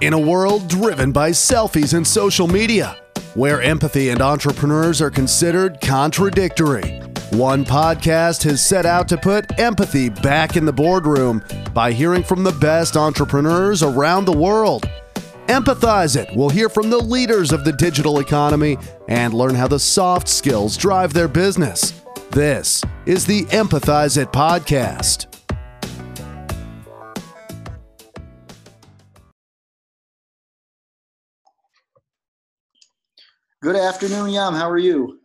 In a world driven by selfies and social media, where empathy and entrepreneurs are considered contradictory, one podcast has set out to put empathy back in the boardroom by hearing from the best entrepreneurs around the world. Empathize It will hear from the leaders of the digital economy and learn how the soft skills drive their business. This is the Empathize It podcast. Good afternoon, Yam. How are you?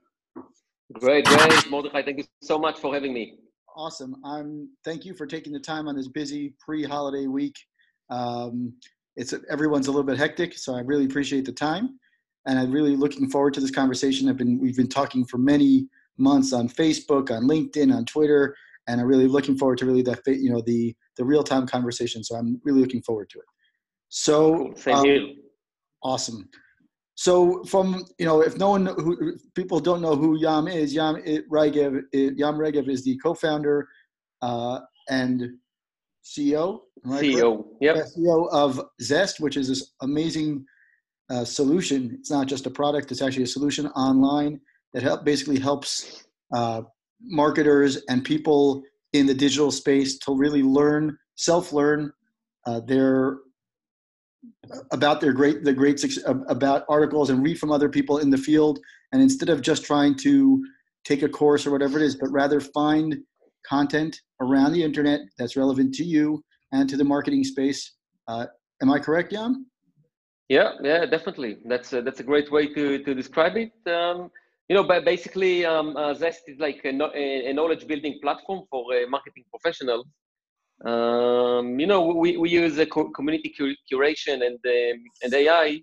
Great, great. Mordechai, thank you so much for having me. Awesome. I'm. Thank you for taking the time on this busy pre-holiday week. Um, it's everyone's a little bit hectic, so I really appreciate the time, and I'm really looking forward to this conversation. I've been we've been talking for many months on Facebook, on LinkedIn, on Twitter, and I'm really looking forward to really that you know the the real time conversation. So I'm really looking forward to it. So Same um, here. Awesome. So from you know, if no one who people don't know who Yam is, Yam Regev, Yam Regev is the co-founder uh, and CEO. CEO, yeah, CEO of Zest, which is this amazing uh, solution. It's not just a product; it's actually a solution online that help basically helps uh, marketers and people in the digital space to really learn, self-learn uh, their about their great the great about articles and read from other people in the field and instead of just trying to take a course or whatever it is but rather find content around the internet that's relevant to you and to the marketing space. Uh, am i correct Yam? Yeah yeah definitely. That's a, that's a great way to to describe it. Um, you know but basically um, uh, zest is like a, a knowledge building platform for uh, marketing professionals um, you know, we, we use a co- community curation and, um, and AI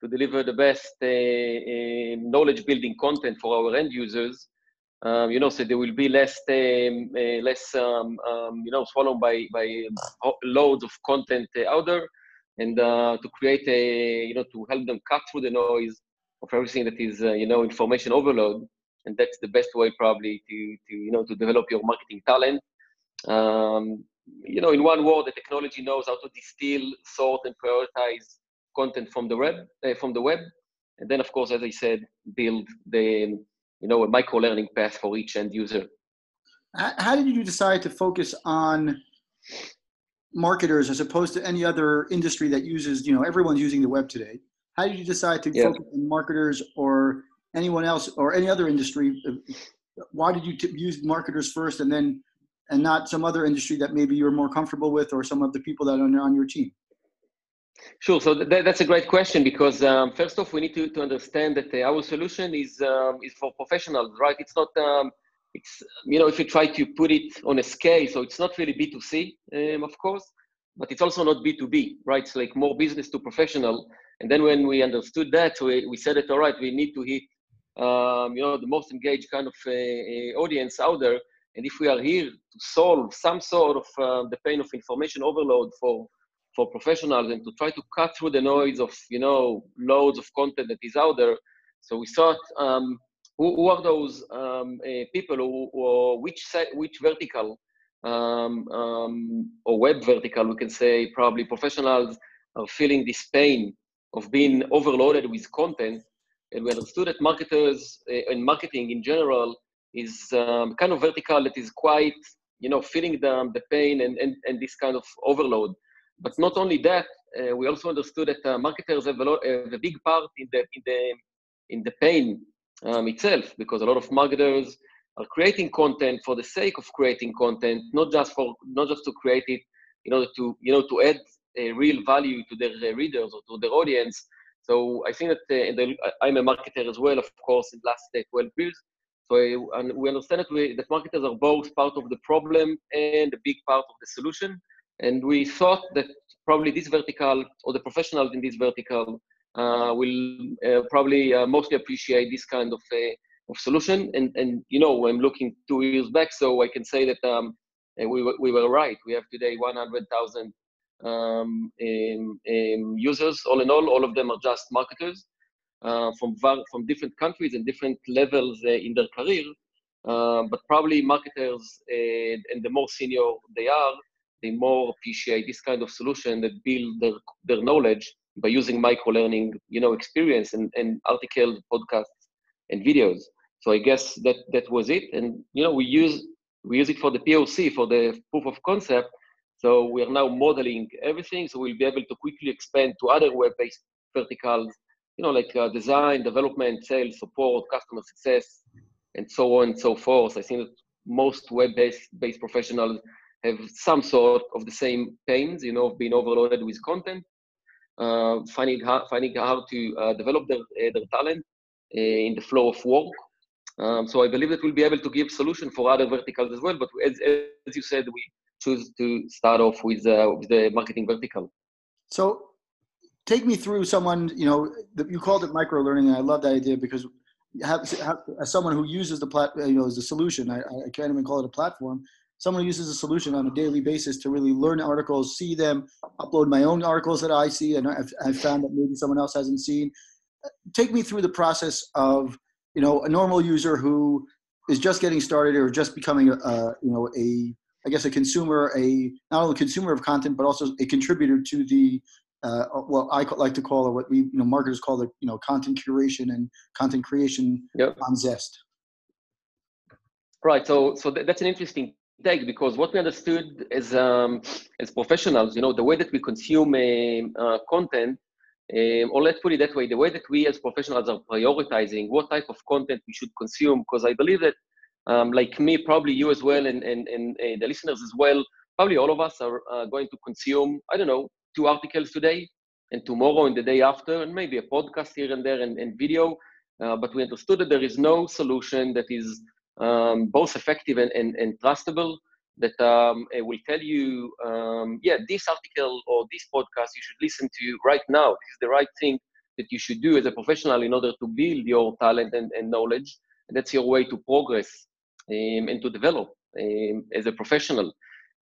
to deliver the best uh, uh, knowledge building content for our end users. Um, you know, so there will be less, um, uh, less, um, you know, swallowed by by loads of content out there, and uh, to create a, you know, to help them cut through the noise of everything that is, uh, you know, information overload, and that's the best way probably to, to you know, to develop your marketing talent. Um, you know, in one word, the technology knows how to distill, sort, and prioritize content from the web. Uh, from the web, and then, of course, as I said, build the you know a micro learning path for each end user. How did you decide to focus on marketers as opposed to any other industry that uses you know everyone's using the web today? How did you decide to yeah. focus on marketers or anyone else or any other industry? Why did you t- use marketers first and then and not some other industry that maybe you're more comfortable with or some of the people that are on your team? Sure. So th- that's a great question because um, first off, we need to, to understand that uh, our solution is um, is for professionals, right? It's not. Um, it's you know if you try to put it on a scale, so it's not really B two C, um, of course, but it's also not B two B, right? It's like more business to professional. And then when we understood that, we, we said that all right, we need to hit um, you know the most engaged kind of uh, uh, audience out there and if we are here to solve some sort of uh, the pain of information overload for for professionals and to try to cut through the noise of you know loads of content that is out there, so we thought, um, who, who, are those um, uh, people who, or which set, which vertical um, um, or web vertical we can say probably professionals are feeling this pain of being overloaded with content, and we understood that marketers uh, and marketing in general is um, kind of vertical that is quite, you know, feeling the, the pain and, and, and this kind of overload. But not only that, uh, we also understood that uh, marketers have a, lot, have a big part in the, in the, in the pain um, itself, because a lot of marketers are creating content for the sake of creating content, not just for, not just to create it in order to, you know, to add a real value to their readers or to their audience. So I think that uh, the, I'm a marketer as well, of course, in the last uh, 12 years. So and we understand that, we, that marketers are both part of the problem and a big part of the solution. And we thought that probably this vertical or the professionals in this vertical uh, will uh, probably uh, mostly appreciate this kind of, uh, of solution. And, and, you know, I'm looking two years back, so I can say that um, uh, we, we were right. We have today 100,000 um, um, users. All in all, all of them are just marketers uh, from from different countries and different levels uh, in their career. Uh, but probably marketers and, and the more senior they are, they more appreciate this kind of solution that build their, their knowledge by using micro learning, you know, experience and, and articles, podcasts, and videos. So I guess that that was it. And you know, we use we use it for the POC for the proof of concept. So we are now modeling everything. So we'll be able to quickly expand to other web-based verticals, you know, like uh, design, development, sales, support, customer success, and so on and so forth. I think that most web-based based professionals have some sort of the same pains, you know, of being overloaded with content, uh, finding how, finding how to uh, develop their, uh, their talent uh, in the flow of work. Um, so I believe that we'll be able to give solution for other verticals as well. But as, as you said, we choose to start off with, uh, with the marketing vertical. So take me through someone, you know, you called it micro learning, and I love that idea because have, have, as someone who uses the plat, you know, as a solution, I, I can't even call it a platform. Someone who uses a solution on a daily basis to really learn articles, see them, upload my own articles that I see, and I've, I've found that maybe someone else hasn't seen. Take me through the process of, you know, a normal user who is just getting started or just becoming a, a you know, a, I guess a consumer, a not only consumer of content, but also a contributor to the uh, what I like to call, or what we you know marketers call the you know content curation and content creation yep. on Zest. Right. So so that's an interesting take because what we understood as um, as professionals, you know, the way that we consume uh, uh, content, um, or let's put it that way, the way that we as professionals are prioritizing what type of content we should consume, because I believe that, um, like me, probably you as well, and and and uh, the listeners as well, probably all of us are uh, going to consume, I don't know, two articles today and tomorrow and the day after, and maybe a podcast here and there and, and video. Uh, but we understood that there is no solution that is um, both effective and, and, and trustable that um, will tell you, um, yeah, this article or this podcast you should listen to right now. This is the right thing that you should do as a professional in order to build your talent and, and knowledge. And that's your way to progress um, and to develop um, as a professional.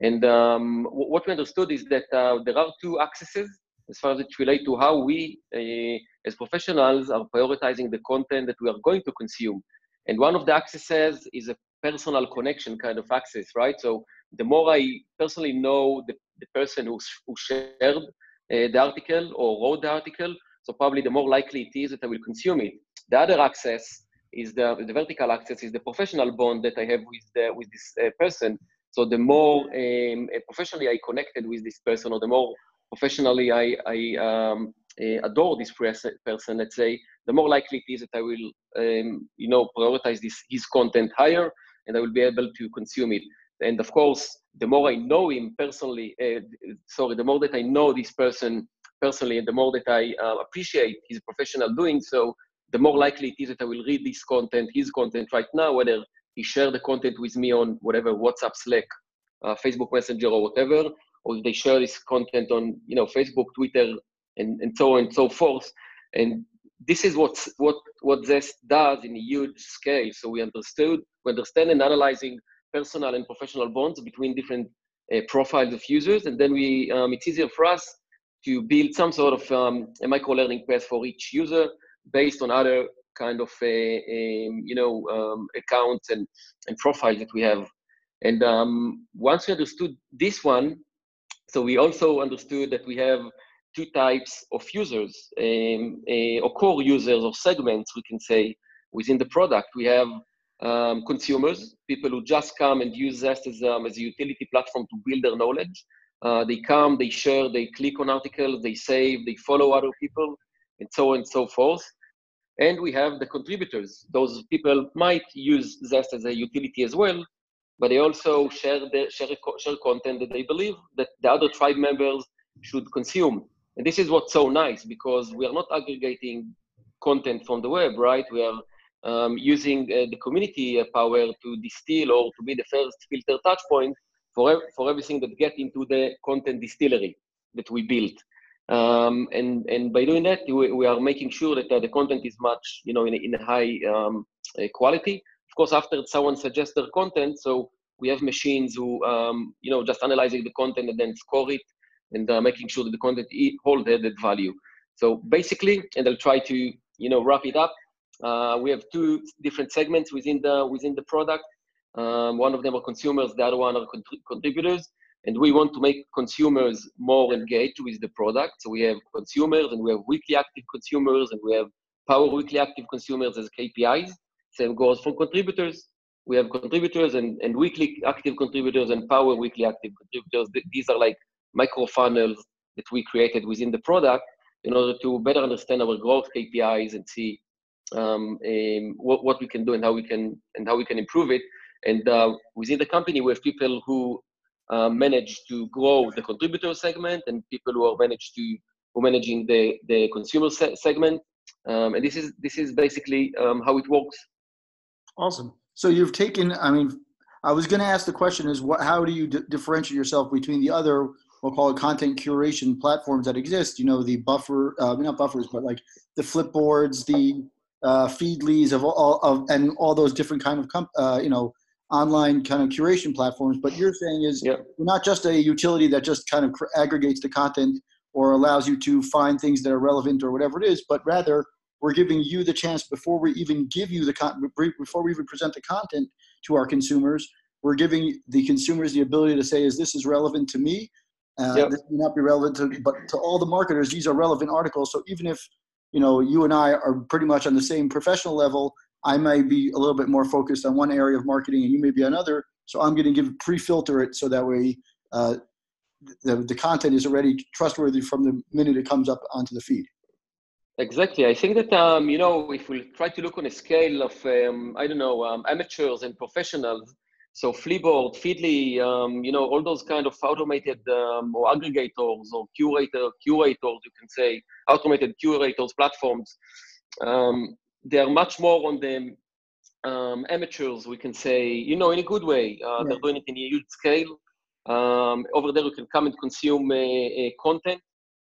And um, what we understood is that uh, there are two accesses as far as it relates to how we, uh, as professionals, are prioritizing the content that we are going to consume. And one of the accesses is a personal connection kind of access, right? So the more I personally know the, the person who, who shared uh, the article or wrote the article, so probably the more likely it is that I will consume it. The other access is the, the vertical access is the professional bond that I have with, the, with this uh, person so the more um, uh, professionally I connected with this person, or the more professionally I, I um, uh, adore this person, let's say, the more likely it is that I will, um, you know, prioritize this his content higher, and I will be able to consume it. And of course, the more I know him personally, uh, sorry, the more that I know this person personally, and the more that I uh, appreciate his professional doing so, the more likely it is that I will read this content, his content right now, whether he shared the content with me on whatever WhatsApp, Slack, uh, Facebook Messenger, or whatever, or they share this content on you know Facebook, Twitter, and, and so on and so forth. And this is what what what Zest does in a huge scale. So we understood, we understand and analyzing personal and professional bonds between different uh, profiles of users, and then we um, it's easier for us to build some sort of um, a micro learning path for each user based on other kind of a, a you know um, accounts and and profiles that we have. And um, once we understood this one, so we also understood that we have two types of users, um, a, or core users or segments, we can say, within the product. We have um, consumers, people who just come and use Zest as, um, as a utility platform to build their knowledge. Uh, they come, they share, they click on articles, they save, they follow other people, and so on and so forth. And we have the contributors. Those people might use Zest as a utility as well, but they also share, the, share, share content that they believe that the other tribe members should consume. And this is what's so nice because we are not aggregating content from the web, right? We are um, using uh, the community power to distill or to be the first filter touch point for, for everything that get into the content distillery that we built. Um, and and by doing that, we, we are making sure that uh, the content is much, you know, in, in a high um, uh, quality. Of course, after someone suggests their content, so we have machines who, um, you know, just analyzing the content and then score it and uh, making sure that the content hold added value. So basically, and I'll try to, you know, wrap it up. Uh, we have two different segments within the within the product. Um, one of them are consumers, the other one are contributors. And we want to make consumers more engaged with the product. So we have consumers and we have weekly active consumers and we have power weekly active consumers as KPIs. Same goes for contributors. We have contributors and, and weekly active contributors and power weekly active contributors. These are like micro funnels that we created within the product in order to better understand our growth KPIs and see um, um, what, what we can do and how we can and how we can improve it. And uh, within the company, we have people who uh, manage to grow the contributor segment and people who are managed to who managing the the consumer se- segment. Um, and this is this is basically um, how it works. Awesome. So you've taken. I mean, I was going to ask the question: Is what? How do you d- differentiate yourself between the other? We'll call it content curation platforms that exist. You know, the buffer, uh, not buffers, but like the flipboards, the uh, feedlys of all of and all those different kind of com- uh, you know online kind of curation platforms. But you're saying is yeah. we're not just a utility that just kind of cr- aggregates the content or allows you to find things that are relevant or whatever it is, but rather we're giving you the chance before we even give you the con- before we even present the content to our consumers. We're giving the consumers the ability to say, "Is this is relevant to me? Uh, Yep. This may not be relevant to, but to all the marketers, these are relevant articles. So even if you know you and I are pretty much on the same professional level, I may be a little bit more focused on one area of marketing, and you may be another. So I'm going to give pre-filter it so that way uh, the the content is already trustworthy from the minute it comes up onto the feed. Exactly. I think that um, you know if we try to look on a scale of um, I don't know um, amateurs and professionals, so Flipboard, Feedly, um, you know all those kind of automated um, or aggregators or curator curators, you can say automated curators platforms. Um, they are much more on the um, amateurs, we can say, you know, in a good way. Uh, Yeah. They're doing it in a huge scale. Um, over there, you can come and consume uh, uh, content.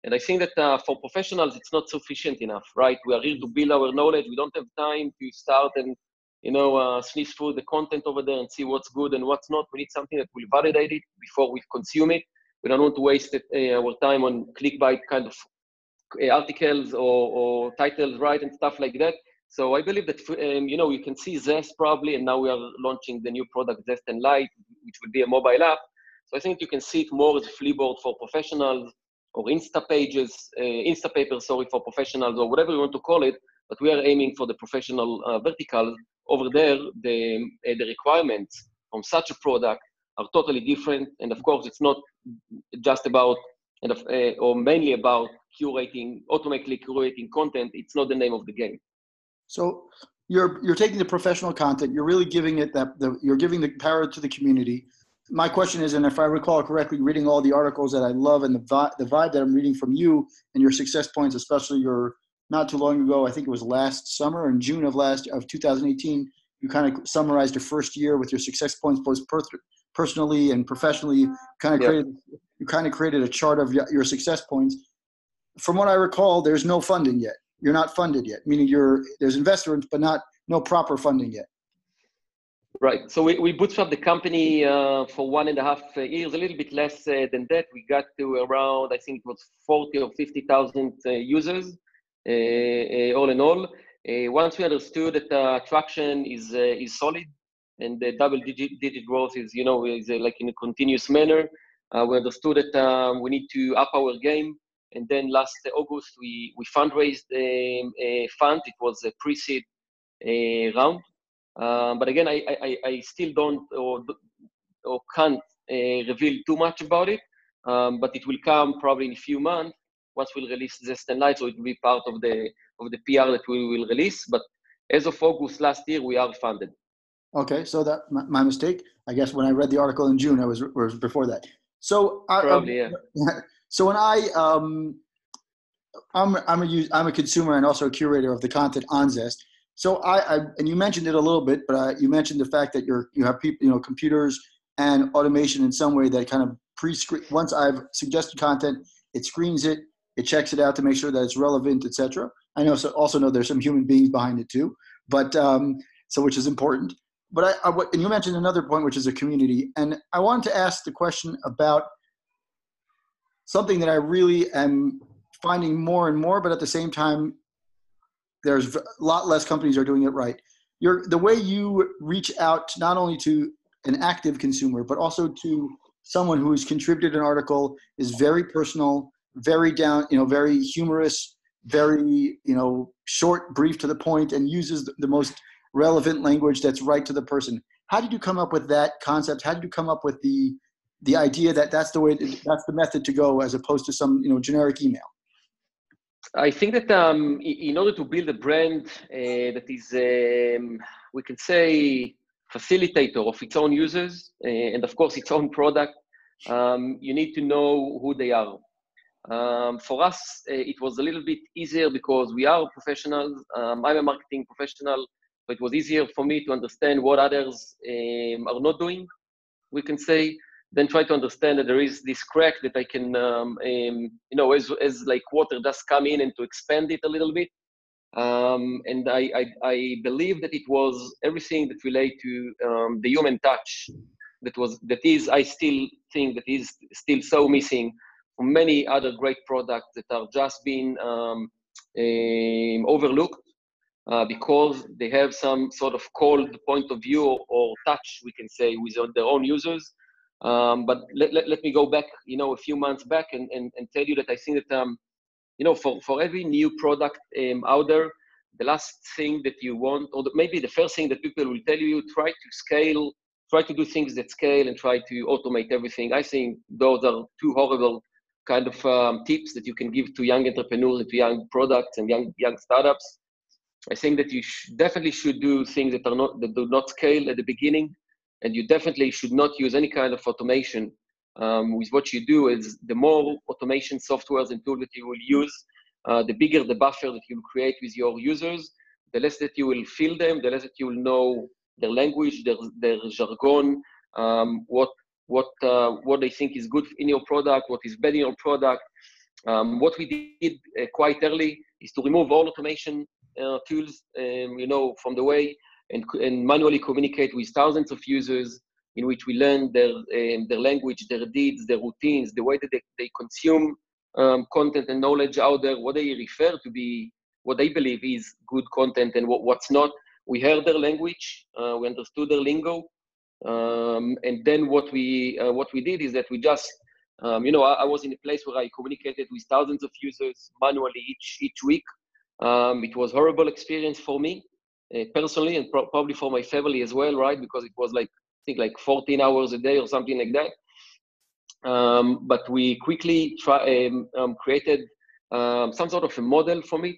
And I think that uh, for professionals, it's not sufficient enough, right? We are here to build our knowledge. We don't have time to start and, you know, uh, sniff through the content over there and see what's good and what's not. We need something that will validate it before we consume it. We don't want to waste it, uh, our time on clickbait kind of uh, articles or, or titles, right, and stuff like that. So I believe that, um, you know, you can see Zest probably, and now we are launching the new product Zest and Light, which will be a mobile app. So I think you can see it more as a Flipboard for professionals or Insta pages, uh, Insta paper, sorry, for professionals or whatever you want to call it. But we are aiming for the professional uh, verticals. Over there, the, uh, the requirements from such a product are totally different. And of course, it's not just about, and of, uh, or mainly about curating, automatically curating content. It's not the name of the game. So you're you're taking the professional content, you're really giving it that the, you're giving the power to the community. My question is, and if I recall correctly, reading all the articles that I love and the vi- the vibe that I'm reading from you and your success points, especially your not too long ago, I think it was last summer in June of last of 2018, you kind of summarized your first year with your success points both per- personally and professionally. You kind of Yeah. created you kind of created a chart of your success points. From what I recall, there's no funding yet you're not funded yet, meaning you're there's investors, but not no proper funding yet. Right. So we, we bootstrapped the company uh, for one and a half uh, years, a little bit less uh, than that. We got to around, I think it was 40 or 50,000 uh, users, uh, uh, all in all. Once we understood that traction is is solid and the double digit, digit growth is, you know, is like in a continuous manner, we understood that um, we need to up our game. And then last August, we, we fundraised um, a fund. It was a pre-seed uh, round. Um, but again, I, I, I still don't or, or can't uh, reveal too much about it. Um, but it will come probably in a few months once we'll release Zest and Light, so it will be part of the of the PR that we will release. But as of August last year, we are funded. Okay, so that my, my mistake. I guess when I read the article in June, I was was before that. So I, Probably, yeah. So when I um, I'm I'm a I'm a consumer and also a curator of the content on Zest. So I, I and you mentioned it a little bit, but uh, you mentioned the fact that you're you have people you know computers and automation in some way that kind of pre-screen. Once I've suggested content, it screens it, it checks it out to make sure that it's relevant, etc. I know so also know there's some human beings behind it too, but um, so which is important. But I, I and you mentioned another point, which is a community, and I wanted to ask the question about something that I really am finding more and more, but at the same time, there's a lot less companies are doing it right. The way you reach out not only to an active consumer, but also to someone who's contributed an article is very personal, very down, you know, very humorous, very, you know, short, brief to the point, and uses the most relevant language that's right to the person. How did you come up with that concept? How did you come up with the the idea that that's the way that's the method to go as opposed to some you know generic email? I think that um, in order to build a brand uh, that is, um, we can say, facilitator of its own users uh, and of course its own product, um, you need to know who they are. Um, for us, uh, it was a little bit easier because we are professionals. Um, I'm a marketing professional, so it was easier for me to understand what others um, are not doing, we can say, then try to understand that there is this crack that I can, um, you know, as, as like water does come in and to expand it a little bit. Um, and I, I, I, believe that it was everything that relate to um, the human touch that was that is I still think that is still so missing from many other great products that are just being um, um, overlooked uh, because they have some sort of cold point of view or touch we can say with their own users. Um, but let, let, let, me go back, you know, a few months back and, and, and tell you that I think that um, you know, for, for every new product um, out there, the last thing that you want, or the, maybe the first thing that people will tell you, try to scale, try to do things that scale and try to automate everything. I think those are two horrible kind of um, tips that you can give to young entrepreneurs, to young products and young young startups. I think that you sh- definitely should do things that are not that do not scale at the beginning, and you definitely should not use any kind of automation um, with what you do is the more automation softwares and tools that you will use, uh, the bigger the buffer that you will create with your users, the less that you will feel them, the less that you will know their language, their, their jargon, um, what what uh, what they think is good in your product, what is bad in your product. Um, what we did uh, quite early is to remove all automation uh, tools, um, you know, from the way and, and manually communicate with thousands of users in which we learn their, um, their language, their deeds, their routines, the way that they, they consume um, content and knowledge out there, what they refer to be, what they believe is good content and what, what's not. We heard their language, uh, we understood their lingo, um, and then what we uh, what we did is that we just, um, you know, I, I, was in a place where I communicated with thousands of users manually each each week. Um, it was horrible experience for me uh, personally, and pro- probably for my family as well, right? Because it was like I think like 14 hours a day or something like that. Um, but we quickly try, um, um, created um, some sort of a model from it.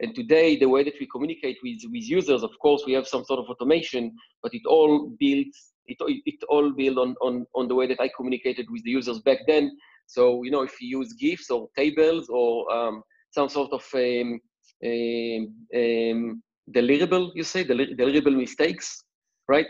And today, the way that we communicate with, with users, of course, we have some sort of automation, but it all builds it, it all built on, on, on the way that I communicated with the users back then. So, you know, if you use GIFs or tables or um, some sort of um, um, um, deliverable, you say, deliverable mistakes, right?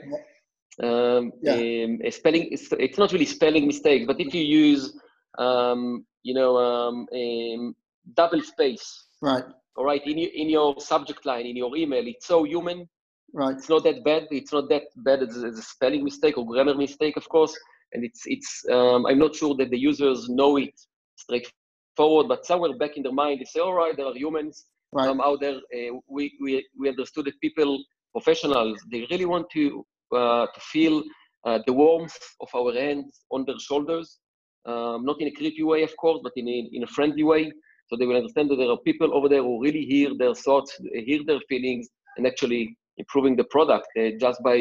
Um, yeah. um, spelling it's, it's not really spelling mistakes, but if you use um, you know um, um, double space, right? All right, in your, in your subject line in your email, it's so human. Right. It's not that bad. It's not that bad as, as a spelling mistake or grammar mistake, of course. And it's it's um, I'm not sure that the users know it straightforward, but somewhere back in their mind they say, all right, there are humans right. um, out there. Uh, we, we we understood that people professionals they really want to uh, to feel uh, the warmth of our hands on their shoulders, um, not in a creepy way, of course, but in a, in a friendly way. So they will understand that there are people over there who really hear their thoughts, hear their feelings, and actually improving the product uh, just by,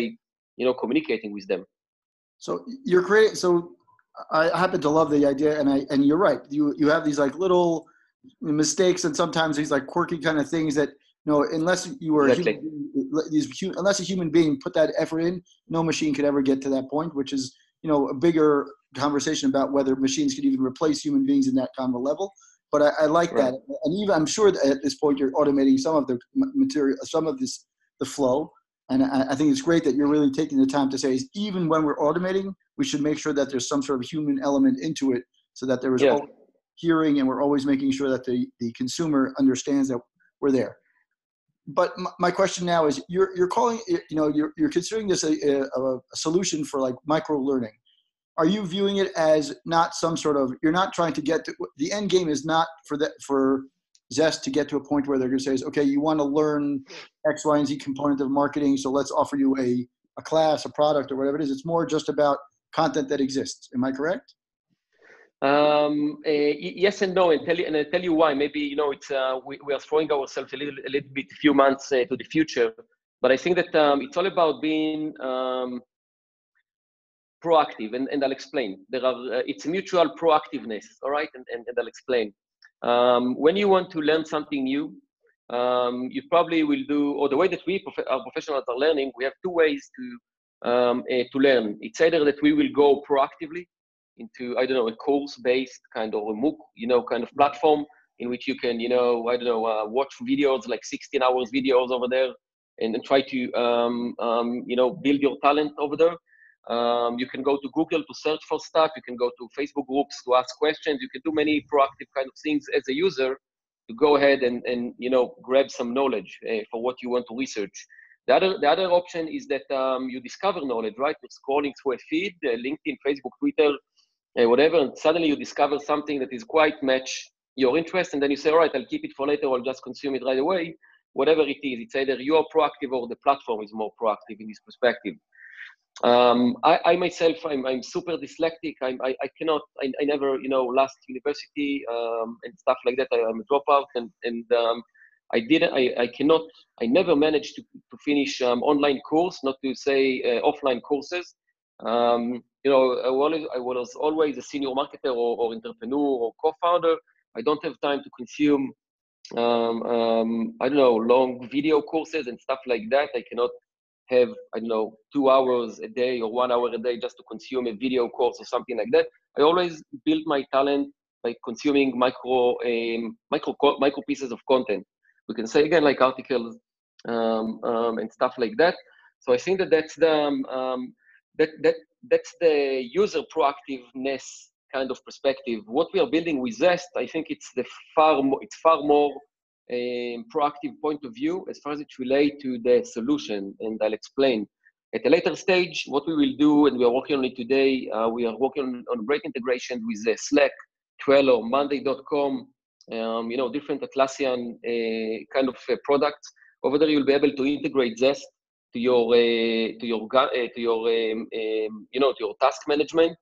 you know, communicating with them. So you're creating. So I happen to love the idea, and I and you're right. You you have these like little mistakes, and sometimes these like quirky kind of things that you know, unless you were exactly. a human, unless a human being put that effort in, no machine could ever get to that point. Which is, you know, a bigger conversation about whether machines could even replace human beings in that kind of a level. But I, I like right. that, and even I'm sure that at this point you're automating some of the material, some of this, the flow. And I, I think it's great that you're really taking the time to say, is even when we're automating, we should make sure that there's some sort of human element into it, so that there is yeah. Hearing, and we're always making sure that the the consumer understands that we're there but my question now is you're you're calling you know you're you're considering this a, a, a, solution for like micro learning are you viewing it as not some sort of you're not trying to get to the end game is not for that for zest to get to a point where they're going to say okay you want to learn x y and z component of marketing so let's offer you a, a class a product or whatever it is it's more just about content that exists. Am I correct? Um, uh, yes and no, and tell you and I tell you why. Maybe you know it's uh, we, we are throwing ourselves a little a little bit, few months uh, to the future. But I think that um, it's all about being um, proactive, and, and I'll explain. There are uh, it's mutual proactiveness, all right, and, and, and I'll explain. Um, when you want to learn something new, um, you probably will do, or the way that we prof- our professionals are learning, we have two ways to um, uh, to learn. It's either that we will go proactively into I don't know a course-based kind of a MOOC, you know, kind of platform in which you can, you know, I don't know, uh, watch videos like 16 hours videos over there, and, and try to, um, um, you know, build your talent over there. Um, you can go to Google to search for stuff. You can go to Facebook groups to ask questions. You can do many proactive kind of things as a user to go ahead and, and you know grab some knowledge uh, for what you want to research. The other the other option is that um, you discover knowledge, right? You're scrolling through a feed, uh, LinkedIn, Facebook, Twitter, uh, whatever, and suddenly you discover something that is quite match your interest, and then you say, all right, I'll keep it for later, I'll just consume it right away. Whatever it is, it's either you are proactive or the platform is more proactive in this perspective. Um, I, I, myself, I'm, I'm super dyslexic. I'm, I, I cannot, I, I never, you know, last university um, and stuff like that. I, am a dropout, and and um, I didn't, I, I cannot, I never managed to to finish um, online course, not to say uh, offline courses. Um, you know, I was, I was always a senior marketer or, or entrepreneur or co-founder. I don't have time to consume, um, I don't know, long video courses and stuff like that. I cannot have I don't know two hours a day or one hour a day just to consume a video course or something like that. I always build my talent by consuming micro um, micro micro pieces of content. We can say again like articles um, um, and stuff like that. So I think that that's the um, um, that that that's the user proactiveness kind of perspective. What we are building with Zest, I think it's the far more, it's far more um, proactive point of view as far as it relates to the solution, and I'll explain. At a later stage, what we will do, and we are working on it today, uh, we are working on, great integration with uh, Slack, Trello, Monday.com, um, you know, different Atlassian uh, kind of uh, products. Over there, you'll be able to integrate Zest to your uh, to your uh, to your um, um, you know to your task management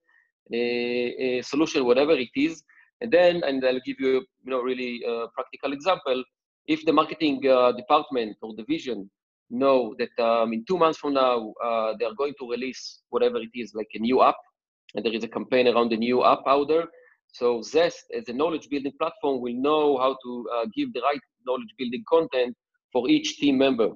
solution, whatever it is. And then, and I'll give you, you know, really practical example if the marketing uh, department or division know that um, in two months from now uh, they are going to release whatever it is, like a new app, and there is a campaign around the new app out there. So Zest, as a knowledge building platform, will know how to uh, give the right knowledge building content for each team member.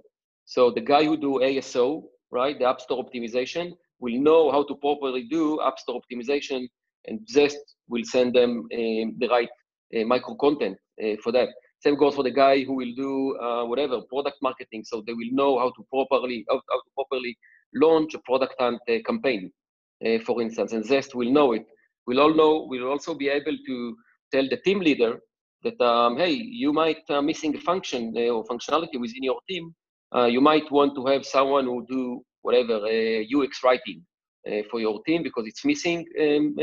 So the guy who do ASO, right, the App Store optimization, will know how to properly do App Store optimization, and Zest will send them um, the right uh, micro content uh, for that. Same goes for the guy who will do uh, whatever product marketing, so they will know how to properly how, how to properly launch a product hunt uh, campaign, uh, for instance. And Zest will know it. We'll all know. We'll also be able to tell the team leader that um, hey, you might uh, missing a function uh, or functionality within your team. Uh, you might want to have someone who do whatever UX writing for your team because it's missing um,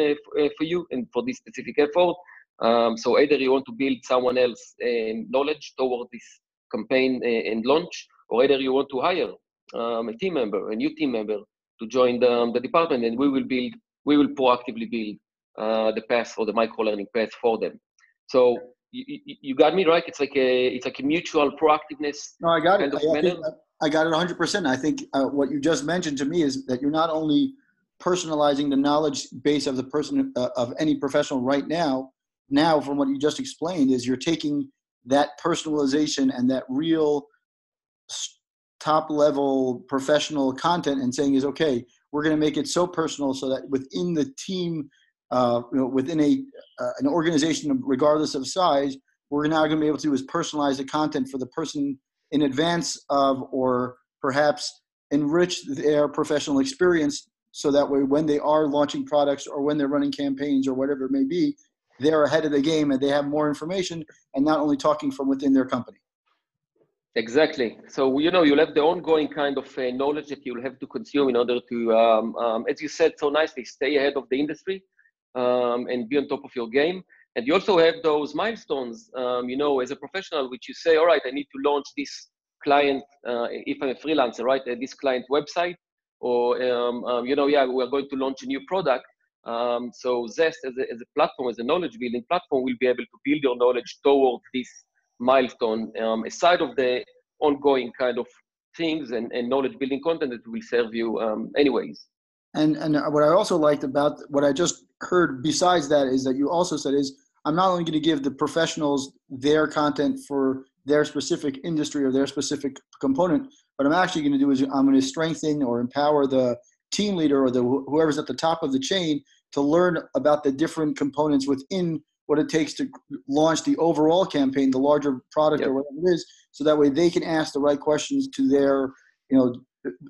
for you and for this specific effort um, so either you want to build someone else um, knowledge toward this campaign uh, and launch, or either you want to hire um, a team member, a new team member, to join the, um, the department, and we will build, we will proactively build uh, the path or the micro learning path for them. So you, you, got me right. It's like a it's like a mutual proactiveness. No, I got it. I, I, think, I, got it 100. percent I think uh, what you just mentioned to me is that you're not only personalizing the knowledge base of the person uh, of any professional right now, now from what you just explained is you're taking that personalization and that real top level professional content and saying is okay we're going to make it so personal so that within the team uh, you know, within a uh, an organization regardless of size we're now going to be able to do is personalize the content for the person in advance of or perhaps enrich their professional experience so that way when they are launching products or when they're running campaigns or whatever it may be they're ahead of the game and they have more information and not only talking from within their company. Exactly. So, you know, you'll have the ongoing kind of uh, knowledge that you'll have to consume in order to, um, um, as you said so nicely, stay ahead of the industry um, and be on top of your game. And you also have those milestones, um, you know, as a professional, which you say, all right, I need to launch this client, uh, if I'm a freelancer, right, uh, this client website, or um, um, you know, yeah, we're going to launch a new product. Um, so Zest as a, as a platform, as a knowledge building platform, will be able to build your knowledge toward this milestone, um, aside of the ongoing kind of things and, and knowledge building content that will serve you anyways. And and what I also liked about what I just heard besides that is that you also said is I'm not only going to give the professionals their content for their specific industry or their specific component, but I'm actually going to do is I'm going to strengthen or empower the team leader or the whoever's at the top of the chain to learn about the different components within what it takes to launch the overall campaign, the larger product yep. or whatever it is, so that way they can ask the right questions to their, you know,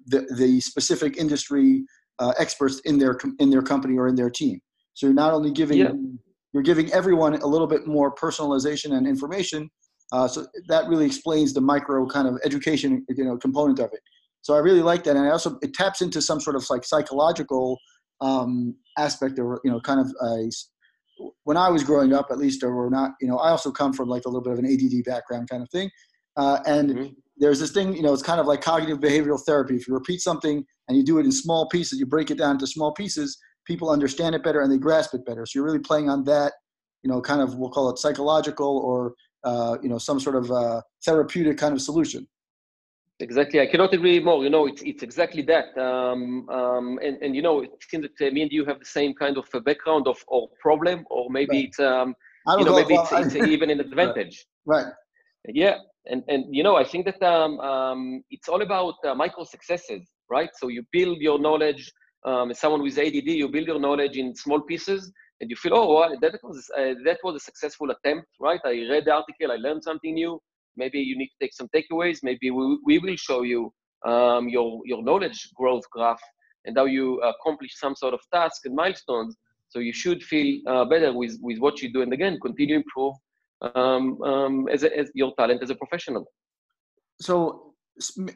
the, the specific industry uh, experts in their in their company or in their team. So you're not only giving yep. you're giving everyone a little bit more personalization and information. Uh, so that really explains the micro kind of education, you know, component of it. So I really like that, and I also it taps into some sort of like psychological um, aspect, or you know, kind of a when I was growing up, at least, or we're not, you know, I also come from like a little bit of an ADD background kind of thing. Uh, and mm-hmm. There's this thing, you know, it's kind of like cognitive behavioral therapy. If you repeat something and you do it in small pieces, you break it down into small pieces, people understand it better and they grasp it better. So you're really playing on that, you know, kind of, we'll call it psychological or, uh, you know, some sort of uh, therapeutic kind of solution. Exactly, I cannot agree more. You know, it's it's exactly that. Um, um, and and you know, it seems that uh, me and you have the same kind of a background of or problem, or maybe right. it's um, you know, maybe it's, it's even an advantage. Right. right. Yeah, and and you know, I think that um, um, it's all about uh, micro successes, right? So you build your knowledge. Um, someone with ADD, you build your knowledge in small pieces, and you feel, oh, well, that was uh, that was a successful attempt, right? I read the article, I learned something new maybe you need to take some takeaways. Maybe we, we will show you um, your, your knowledge growth graph and how you accomplish some sort of task and milestones. So you should feel uh, better with, with what you do. And again, continue improve um, um, as, a, as your talent as a professional. So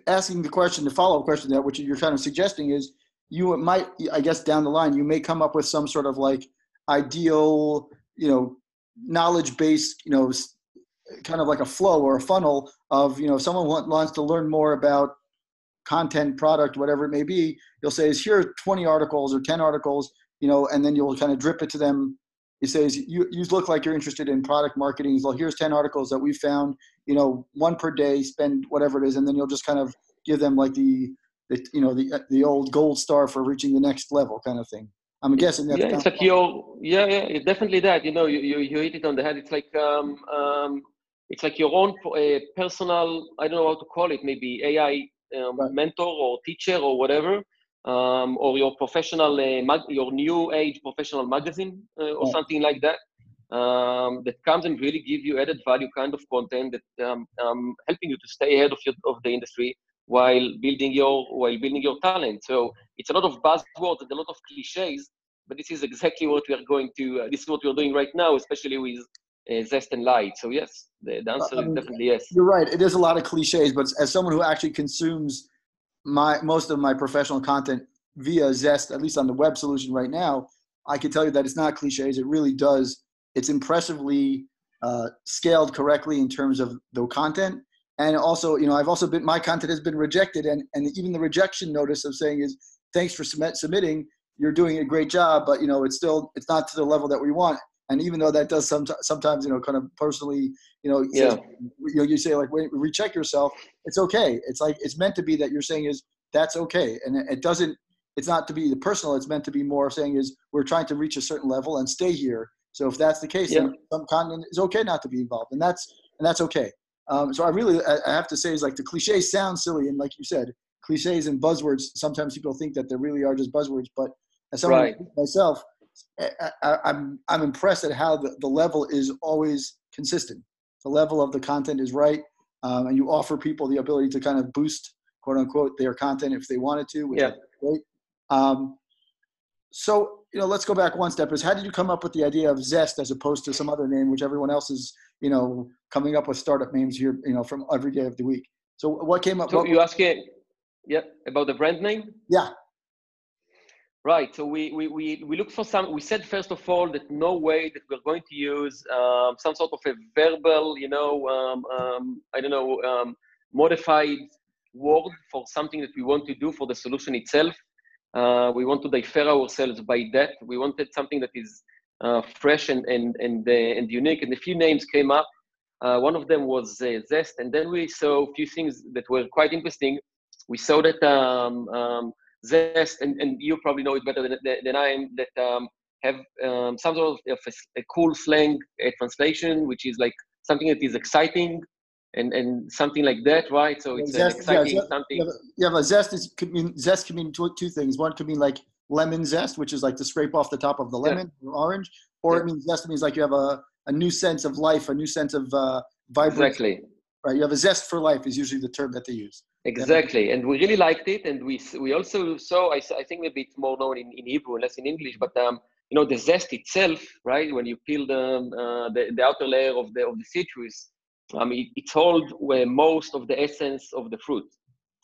asking the question, the follow-up question that which you're kind of suggesting is you might, I guess down the line, you may come up with some sort of like ideal, you know, knowledge-based, you know, kind of like a flow or a funnel of you know someone wants to learn more about content product whatever it may be you'll say is here 20 articles or 10 articles you know and then you'll kind of drip it to them he says you, you look like you're interested in product marketing. Well here's 10 articles that we found you know one per day spend whatever it is and then you'll just kind of give them like the, the you know the the old gold star for reaching the next level kind of thing. I'm guessing yeah it's like your yeah yeah definitely that you know you, you, you hit it on the head. It's like um, um, it's like your own uh, personal, I don't know how to call it, maybe AI um, right. mentor or teacher or whatever, um, or your professional, uh, mag- your new age professional magazine uh, or something like that. Um, that comes and really give you added value kind of content that um, um, helping you to stay ahead of, your, of the industry while building your while building your talent. So it's a lot of buzzwords and a lot of cliches, but this is exactly what we are going to. Uh, this is what we're doing right now, especially with uh, zest and light. So yes, the, the answer is definitely yes. You're right. It is a lot of cliches, but as someone who actually consumes my most of my professional content via Zest, at least on the web solution right now, I can tell you that it's not cliches. It really does. It's impressively uh, scaled correctly in terms of the content. And also, you know, I've also been my content has been rejected, and and even the rejection notice of saying is thanks for submit, submitting. You're doing a great job, but you know it's still it's not to the level that we want and even though that does some, sometimes you know kind of personally you know yeah. you know you say like wait recheck yourself it's okay it's like it's meant to be that you're saying is that's okay and it doesn't it's not to be the personal it's meant to be more saying is we're trying to reach a certain level and stay here so if that's the case yeah. then some content is okay not to be involved and that's and that's okay um, so i really i have to say is like the cliches sound silly and like you said cliches and buzzwords sometimes people think that they really are just buzzwords but as someone right. myself I, am I'm, I'm impressed at how the, the level is always consistent. The level of the content is right, um, and you offer people the ability to kind of boost quote unquote their content if they wanted to, which yeah. is great. Um, so you know, let's go back one step. Is how did you come up with the idea of Zest as opposed to some other name, which everyone else is you know coming up with startup names here, you know, from every day of the week. So what came up? So what, you asking, yeah, about the brand name? Yeah. Right. So we, we, we, we look for some, we said first of all that no way that we're going to use um, some sort of a verbal, you know, um, um, I don't know, um, modified word for something that we want to do for the solution itself. Uh, we want to differ ourselves by that. We wanted something that is uh, fresh and and and, uh, and unique. And a few names came up. Uh, one of them was uh, Zest, and then we saw a few things that were quite interesting. We saw that um, um, Zest, and, and you probably know it better than, than I am, that um, have um, some sort of a, a cool slang a translation, which is like something that is exciting and and something like that, right? So it's zest, exciting yeah, something. Yeah, yeah, but zest is could mean zest can mean two, two things. One could mean like lemon zest, which is like to scrape off the top of the lemon yeah. or orange, or yeah. it means zest means like you have a, a new sense of life, a new sense of uh, vibrancy. Exactly. Right. You have a zest for life is usually the term that they use. Exactly, and we really liked it, and we we also saw I, I think maybe it's more known in, in Hebrew and less in English, but um, you know the zest itself, right? When you peel the uh, the, the outer layer of the of the citrus, um, it, it holds where most of the essence of the fruit,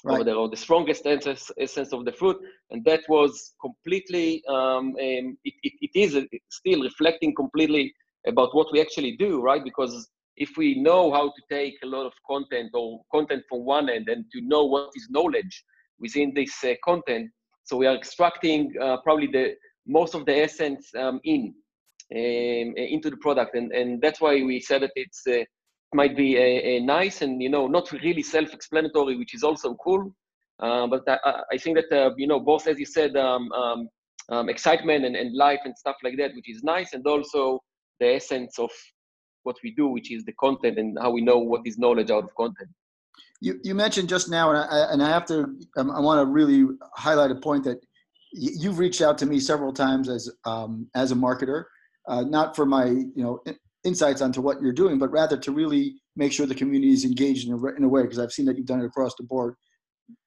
right. or, the, or the strongest essence, essence of the fruit, and that was completely um, um, it, it, it is still reflecting completely about what we actually do, right? Because if we know how to take a lot of content or content from one end and to know what is knowledge within this uh, content, so we are extracting uh, probably the most of the essence um, in um, into the product, and and that's why we said that it's uh, might be a, a, nice and you know not really self-explanatory, which is also cool. Uh, but I, I, think that uh, you know both, as you said, um, um, um, excitement and, and life and stuff like that, which is nice, and also the essence of what we do, which is the content and how we know what is knowledge out of content. You, you mentioned just now, and I, and I have to, um, I want to really highlight a point that you've reached out to me several times as um, as a marketer, uh, not for my you know insights onto what you're doing, but rather to really make sure the community is engaged in a, in a way because I've seen that you've done it across the board.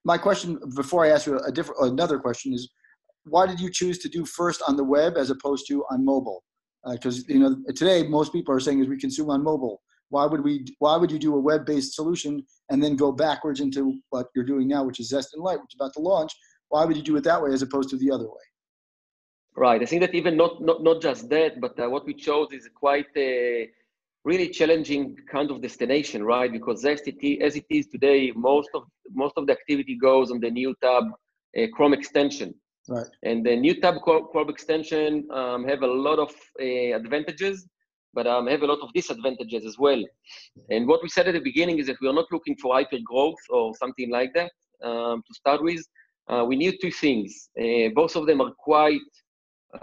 My question before I ask you a different another question is, why did you choose to do first on the web as opposed to on mobile? Because uh, you know today most people are saying is we consume on mobile. Why would we why would you do a web-based solution and then go backwards into what you're doing now which is zest and light which is about to launch? Why would you do it that way as opposed to the other way? Right. I think that even not not, not just that but uh, what we chose is quite a really challenging kind of destination right? Because zest as it is today most of most of the activity goes on the new tab uh, chrome extension Right. And the new tab Chrome extension um, have a lot of uh, advantages, but um, have a lot of disadvantages as well. And what we said at the beginning is that we are not looking for hyper growth or something like that um, to start with. Uh, we need two things. Uh, both of them are quite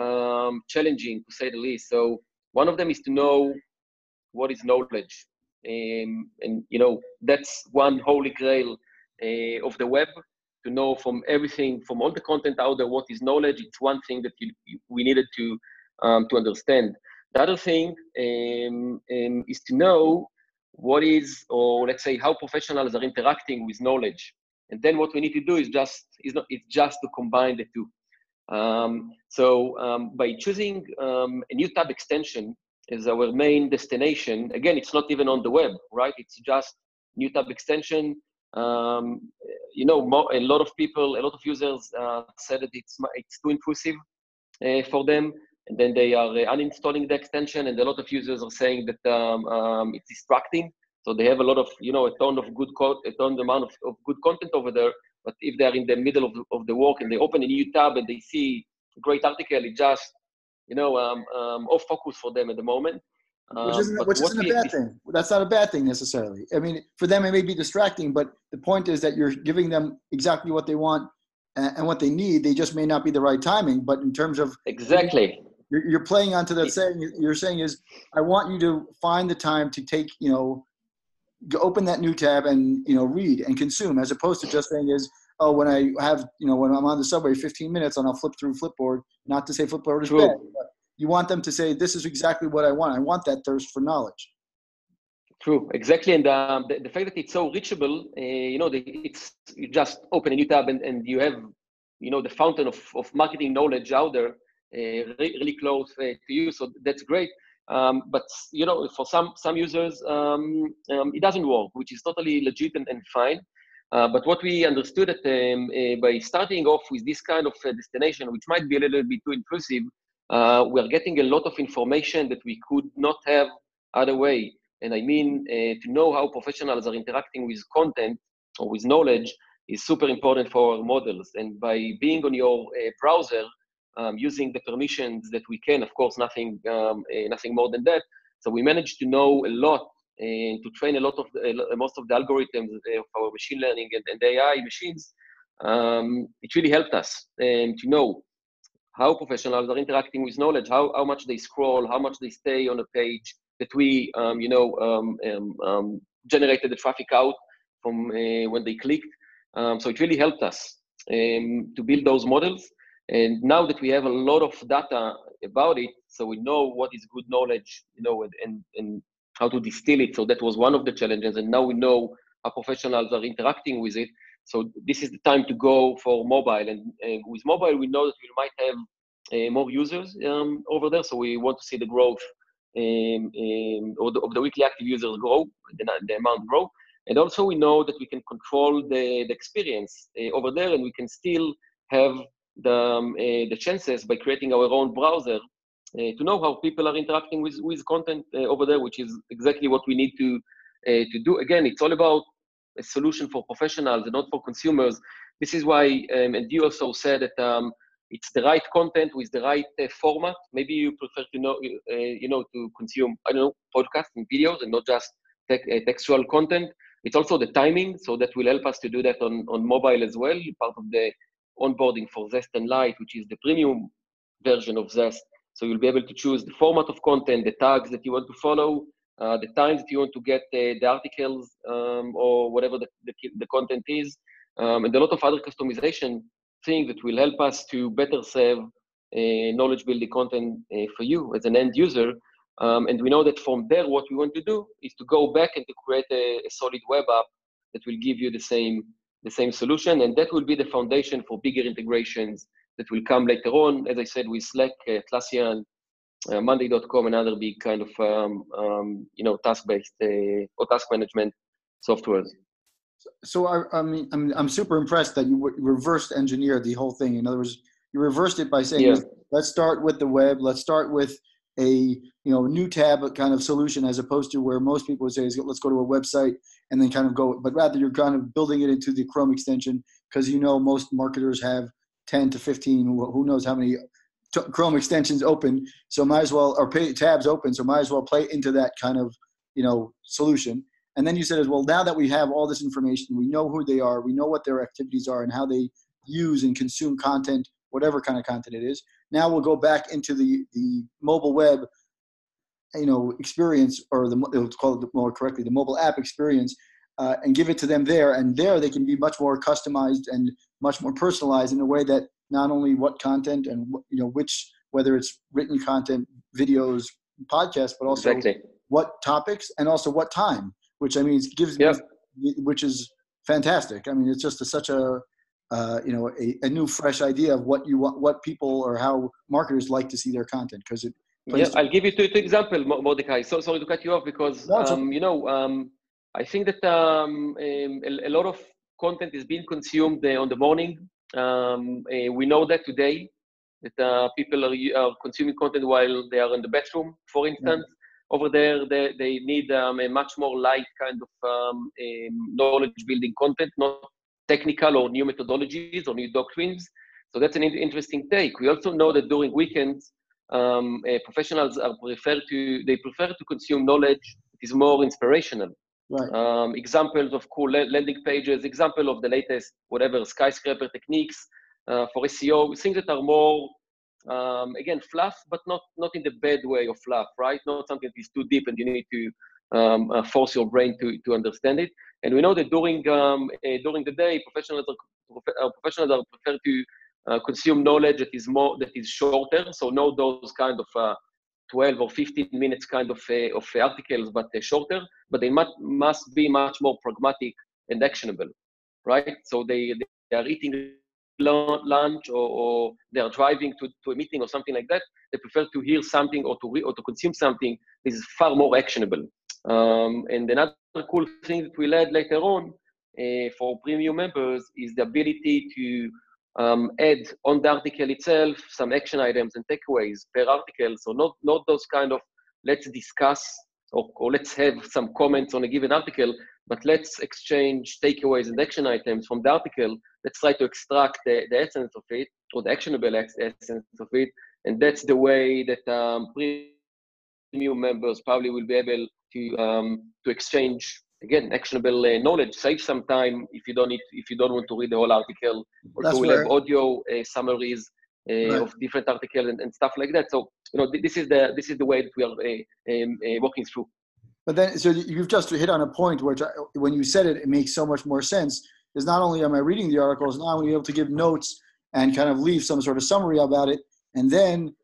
um, challenging, to say the least. So one of them is to know what is knowledge, um, and you know that's one holy grail uh, of the web to know from everything, from all the content out there, what is knowledge. It's one thing that you, we needed to um, to understand. The other thing um, um, is to know what is, or let's say, how professionals are interacting with knowledge. And then what we need to do is just is not it's just to combine the two. Um, so um, by choosing um, a new tab extension as our main destination, again, it's not even on the web, right? It's just new tab extension um, you know, a lot of people, a lot of users uh, said that it's it's too intrusive uh, for them, and then they are uh, uninstalling the extension. And a lot of users are saying that um, um, it's distracting. So they have a lot of, you know, a ton of good code, a ton amount of, of good content over there. But if they're in the middle of of the work and they open a new tab and they see a great article, it just, you know, um, um, off focus for them at the moment which isn't, um, which isn't a bad thing. That's not a bad thing necessarily. I mean, for them it may be distracting, but the point is that you're giving them exactly what they want and, and what they need. They just may not be the right timing. But in terms of exactly, you're, you're playing onto that saying. You're saying is, I want you to find the time to take, you know, open that new tab and you know read and consume, as opposed to just saying is, oh, when I have, you know, when I'm on the subway 15 minutes and I'll flip through Flipboard. Not to say Flipboard is True. bad, but you want them to say, "This is exactly what I want. I want that thirst for knowledge." True, exactly, and um, the, the, fact that it's so reachable, uh, you know, the, it's you just open a new tab and, and you have, you know, the fountain of, of marketing knowledge out there, uh, really, really close uh, to you. So that's great. Um, but you know, for some some users, um, um, it doesn't work, which is totally legit and, and fine. Uh, but what we understood that um, uh, by starting off with this kind of uh, destination, which might be a little bit too intrusive, uh, we are getting a lot of information that we could not have other way. And I mean, uh, to know how professionals are interacting with content or with knowledge, is super important for our models. And by being on your uh, browser, um, using the permissions that we can, of course, nothing, um, uh, nothing more than that. So we managed to know a lot and to train a lot of the, uh, most of the algorithms of our machine learning and, and AI machines. Um, it really helped us um, to know how professionals are interacting with knowledge, how, how much they scroll, how much they stay on a page that we, um, you know, um, um, um, generated the traffic out from uh, when they clicked. Um, so it really helped us to build those models. And now that we have a lot of data about it, so we know what is good knowledge, you know, and, and, and how to distill it. So that was one of the challenges. And now we know how professionals are interacting with it. So this is the time to go for mobile. And uh, with mobile, we know that we might have uh, more users um, over there. So we want to see the growth um, um, of, the, of, the, weekly active users grow, the, the, amount grow. And also we know that we can control the, the experience uh, over there and we can still have the, um, uh, the chances by creating our own browser uh, to know how people are interacting with, with content uh, over there, which is exactly what we need to, uh, to do. Again, it's all about a solution for professionals and not for consumers. This is why, um, and you also said that um, it's the right content with the right uh, format. Maybe you prefer to know, uh, you know, to consume, I don't know, podcasts and videos and not just te- uh, textual content. It's also the timing, so that will help us to do that on, on mobile as well, part of the onboarding for Zest and Light, which is the premium version of Zest. So you'll be able to choose the format of content, the tags that you want to follow, uh, the times that you want to get uh, the articles um, or whatever the, the, the content is, um, and a lot of other customization things that will help us to better serve uh, knowledge building content uh, for you as an end user. Um, and we know that from there, what we want to do is to go back and to create a, a solid web app that will give you the same the same solution, and that will be the foundation for bigger integrations that will come later on. As I said, with Slack, uh, uh, Monday.com, and other big kind of um, um, you know task-based uh, or task management softwares. So I, I mean, I'm I'm super impressed that you reversed engineered the whole thing. In other words, you reversed it by saying, yeah. "Let's start with the web. Let's start with a you know new tab kind of solution as opposed to where most people would say is let's go to a website and then kind of go but rather you're kind of building it into the chrome extension because you know most marketers have 10 to 15 who knows how many Chrome extensions open, so might as well, or pay, tabs open, so might as well play into that kind of, you know, solution. And then you said as well, now that we have all this information, we know who they are, we know what their activities are, and how they use and consume content, whatever kind of content it is. Now we'll go back into the the mobile web, you know, experience, or the let's call it more correctly, the mobile app experience, uh, and give it to them there. And there they can be much more customized and much more personalized in a way that not only what content and you know which whether it's written content, videos, podcasts, but also exactly. what topics and also what time. Which I mean gives yep. me, which is fantastic. I mean it's just a, such a uh, you know a, a, new fresh idea of what you want, what people or how marketers like to see their content because it. Yeah, I'll give you two, two example, Mordecai. So sorry to cut you off because no, um, you know um, I think that um, um, a, a, lot of content is being consumed uh, on the morning um, uh, we know that today that uh, people are, are, consuming content while they are in the bathroom, for instance. Mm-hmm. Over there, they, they need um, a much more light kind of um, knowledge building content, not technical or new methodologies or new doctrines. So that's an interesting take. We also know that during weekends, um, uh, professionals are prefer to they prefer to consume knowledge that is more inspirational. Right. Um, examples of cool landing pages, example of the latest whatever skyscraper techniques uh, for SEO, things that are more um, again fluff, but not not in the bad way of fluff, right? Not something that is too deep and you need to um, uh, force your brain to to understand it. And we know that during um, uh, during the day, professionals are, uh, professionals are prefer to uh, consume knowledge that is more that is shorter. So know those kind of uh, 12 or 15 minutes kind of, uh, of articles, but uh, shorter, but they must, must be much more pragmatic and actionable, right? So they, they are eating lunch or, or, they are driving to, to a meeting or something like that. They prefer to hear something or to, re- or to consume something is far more actionable. Um, and another cool thing that we'll add later on uh, for premium members is the ability to um, add on the article itself some action items and takeaways per article. So not, not those kind of let's discuss or, or let's have some comments on a given article, but let's exchange takeaways and action items from the article. Let's try to extract the, the essence of it or the actionable essence of it. And that's the way that um, premium members probably will be able to um, to exchange again actionable uh, knowledge. Save some time if you don't need if you don't want to read the whole article. Also, we'll have audio uh, summaries uh, right. of different articles and, and, stuff like that. So you know this is the this is the way that we are uh, um, uh, walking through. But then, so you've just hit on a point which, I, when you said it, it makes so much more sense. Is not only am I reading the articles, now I'm able to give notes and kind of leave some sort of summary about it, and then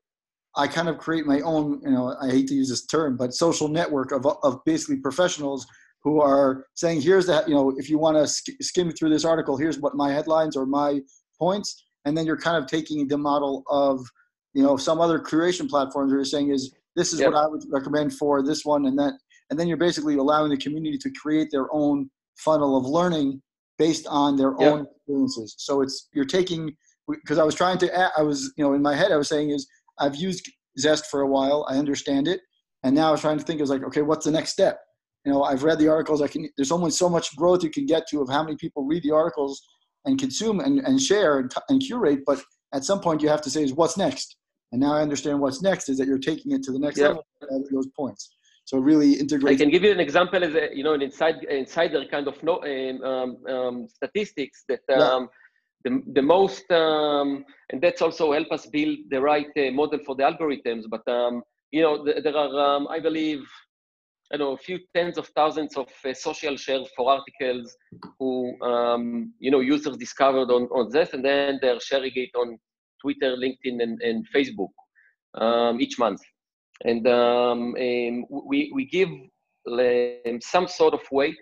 I kind of create my own, you know, I hate to use this term, but social network of, of basically professionals who are saying, here's the, you know, if you want to sk- skim through this article, here's what my headlines or my points. And then you're kind of taking the model of, you know, some other creation platforms are saying is, this is yep. what I would recommend for this one and that. And then you're basically allowing the community to create their own funnel of learning based on their yep. own experiences. So it's, you're taking, because I was trying to, I was, you know, in my head, I was saying is, I've used Zest for a while. I understand it. And now I was trying to think, I was like, okay, what's the next step? You know, I've read the articles. I can, there's only so much growth you can get to of how many people read the articles and consume and, and share and, and curate. But at some point you have to say is what's next? And now I understand what's next is that you're taking it to the next yeah. level those points. So really integrate. I can give you an example as a, you know, an inside, insider kind of no, um, um, statistics that um, yeah the, the most, um, and that's also help us build the right uh, model for the algorithms. But, um, you know, th- there are, um, I believe, I know, a few tens of thousands of uh, social shares for articles who, um, you know, users discovered on, on Zest, and then they're sharing it on Twitter, LinkedIn, and, and Facebook um, each month. And um, we, we give some sort of weight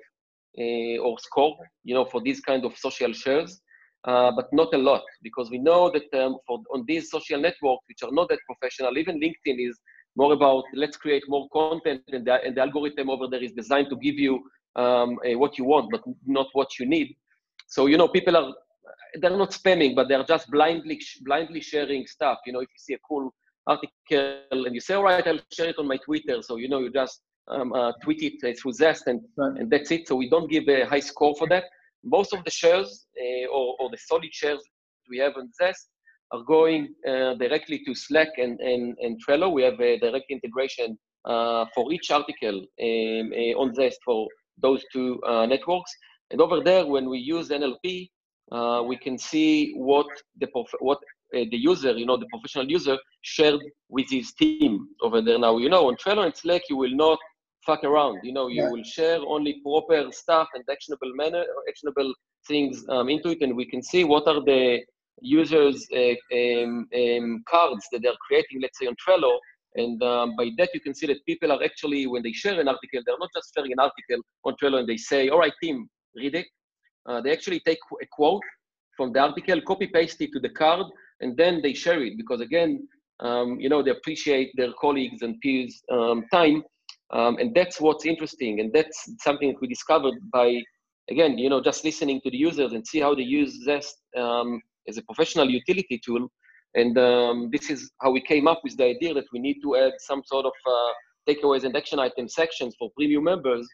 uh, or score, you know, for these kind of social shares uh, but not a lot because we know that um, for on these social networks which are not that professional even linkedin is more about let's create more content and the, and the algorithm over there is designed to give you um, what you want but not what you need. So you know people are they're not spamming but they're just blindly blindly sharing stuff. You know if you see a cool article and you say all right i'll share it on my twitter so you know you just um, uh, tweet it uh, through zest and, right. and that's it. So we don't give a high score for that. Most of the shares uh, or, or, the solid shares we have on Zest are going uh, directly to Slack and, and, and Trello. We have a direct integration uh, for each article um, on Zest for those two networks. And over there, when we use NLP, we can see what the what uh, the user, you know, the professional user shared with his team over there. Now, you know, on Trello and Slack, you will not fuck around. You know, you yeah. will share only proper stuff and actionable manner, actionable things um, into it, and we can see what are the users' uh, um, um, cards that they're creating, let's say on Trello. And um, by that, you can see that people are actually, when they share an article, they're not just sharing an article on Trello and they say, all right, team, read it. Uh, they actually take a quote from the article, copy paste it to the card, and then they share it because, again, um, you know, they appreciate their colleagues and peers' um, time um, and that's what's interesting. And that's something that we discovered by, again, you know, just listening to the users and see how they use Zest um, as a professional utility tool. And um, this is how we came up with the idea that we need to add some sort of uh, takeaways and action item sections for premium members,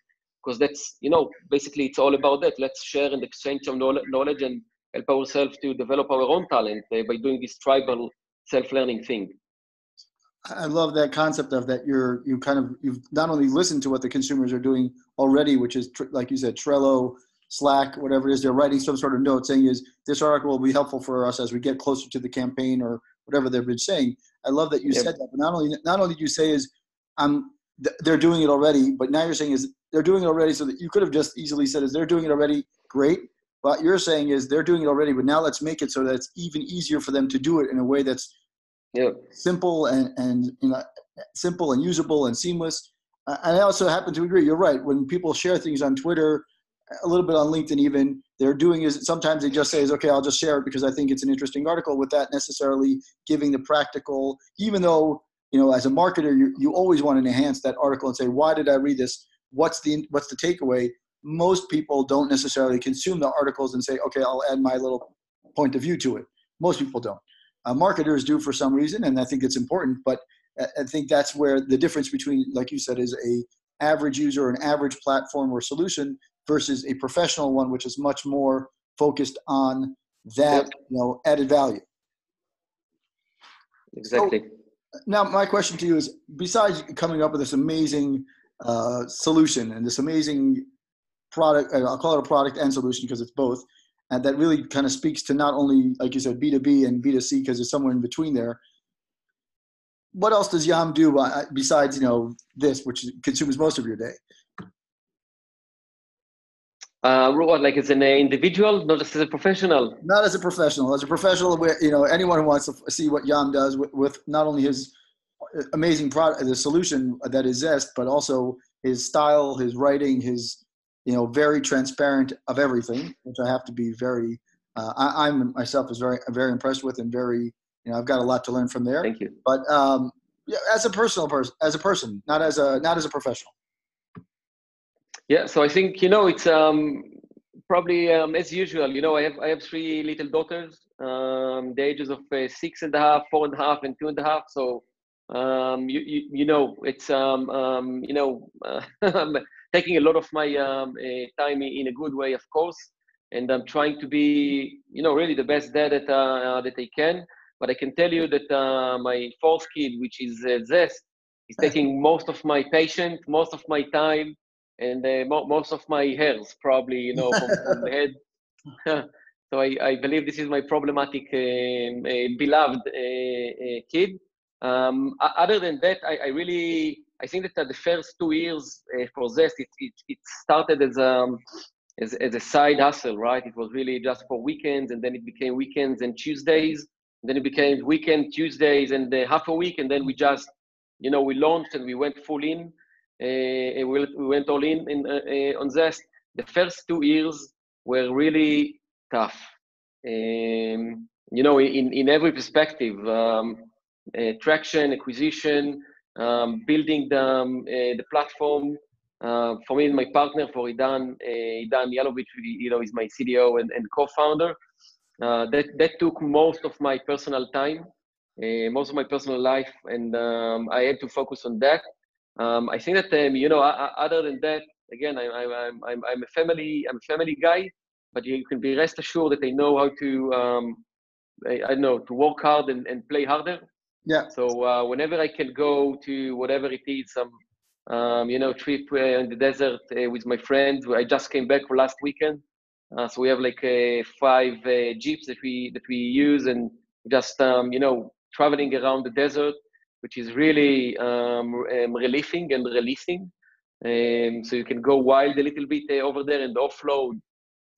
because that's, you know, basically it's all about that. Let's share and exchange some knowledge and help ourselves to develop our own talent uh, by doing this tribal self-learning thing. I love that concept of that you're you kind of you've not only listened to what the consumers are doing already, which is like you said, Trello, Slack, whatever it is, they're writing some sort of note saying is this article will be helpful for us as we get closer to the campaign or whatever they've been saying. I love that you yep. said that. But not only not only did you say is um, I'm they're doing it already, but now you're saying is they're doing it already, so that you could have just easily said is they're doing it already, great. But you're saying is they're doing it already, but now let's make it so that it's even easier for them to do it in a way that's Yep. Simple and and you know simple and usable and seamless. I also happen to agree. You're right. When people share things on Twitter, a little bit on LinkedIn, even they're doing is sometimes they just say is okay, I'll just share it because I think it's an interesting article, without necessarily giving the practical. Even though you know, as a marketer, you, you always want to enhance that article and say, why did I read this? What's the what's the takeaway? Most people don't necessarily consume the articles and say, okay, I'll add my little point of view to it. Most people don't uh, marketers do for some reason, and I think it's important. But I think that's where the difference between, like you said, is a average user, an average platform or solution versus a professional one, which is much more focused on that you know added value. Exactly. So, now, my question to you is: besides coming up with this amazing uh, solution and this amazing product, uh, I'll call it a product and solution because it's both, and that really kind of speaks to not only, like you said, B2B and B2C because it's somewhere in between there. What else does Yam do besides, you know, this, which consumes most of your day? Uh, like as an individual, not as a professional. Not as a professional. As a professional, you know, anyone who wants to see what Yam does with, with not only his amazing product, the solution that is Zest, but also his style, his writing, his you know, very transparent of everything, which I have to be very. Uh, I, am myself is very very impressed with and very you know I've got a lot to learn from there. Thank you. But um, yeah, as a personal person, as a person, not as a not as a professional. Yeah, so I think you know it's um, probably um, as usual. You know, I have I have three little daughters, um, the ages of uh, six and a half, four and a half, and two and a half. So um, you, you, you know it's um, um, you know uh, taking a lot of my um, uh, time in a good way, of course, and I'm trying to be, you know, really the best dad that uh, that I can. But I can tell you that uh, my fourth kid, which is uh, Zest, is taking most of my patience, most of my time, and uh, mo- most of my hairs, probably, you know, from, from the head. so I, I, believe this is my problematic, um, uh, beloved kid. Um, other than that, I, I really I think that the first two years uh, for Zest, it, it, it started as, um, as, as a side hustle, right? It was really just for weekends, and then it became weekends and Tuesdays. And then it became weekend Tuesdays and uh, half a week, and then we just, you know, we launched and we went full in. Uh, we, we went all in, in uh, uh, on Zest. The first two years were really tough. Um, you know, in, in every perspective, um, traction, acquisition, um, building the, um, uh, the platform. Uh, for me and my partner, for Idan, uh, Idan Yalovich, you know, is my CDO and, and co-founder. Uh, that, that took most of my personal time, most of my personal life, and um, I had to focus on that. Um, I think that, um, you know, other than that, again, I, I, I'm, I'm, I'm a family, I'm a family guy, but you can be rest assured that I know how to, um, I, I know, to work hard and, and play harder. Yeah. So uh, whenever I can go to whatever it is, some um, you know trip uh, in the desert uh, with my friends. I just came back for last weekend, uh, so we have like uh, five uh, jeeps that we that we use and just um, you know traveling around the desert, which is really um, um, relieving and releasing. Um, so you can go wild a little bit over there and offload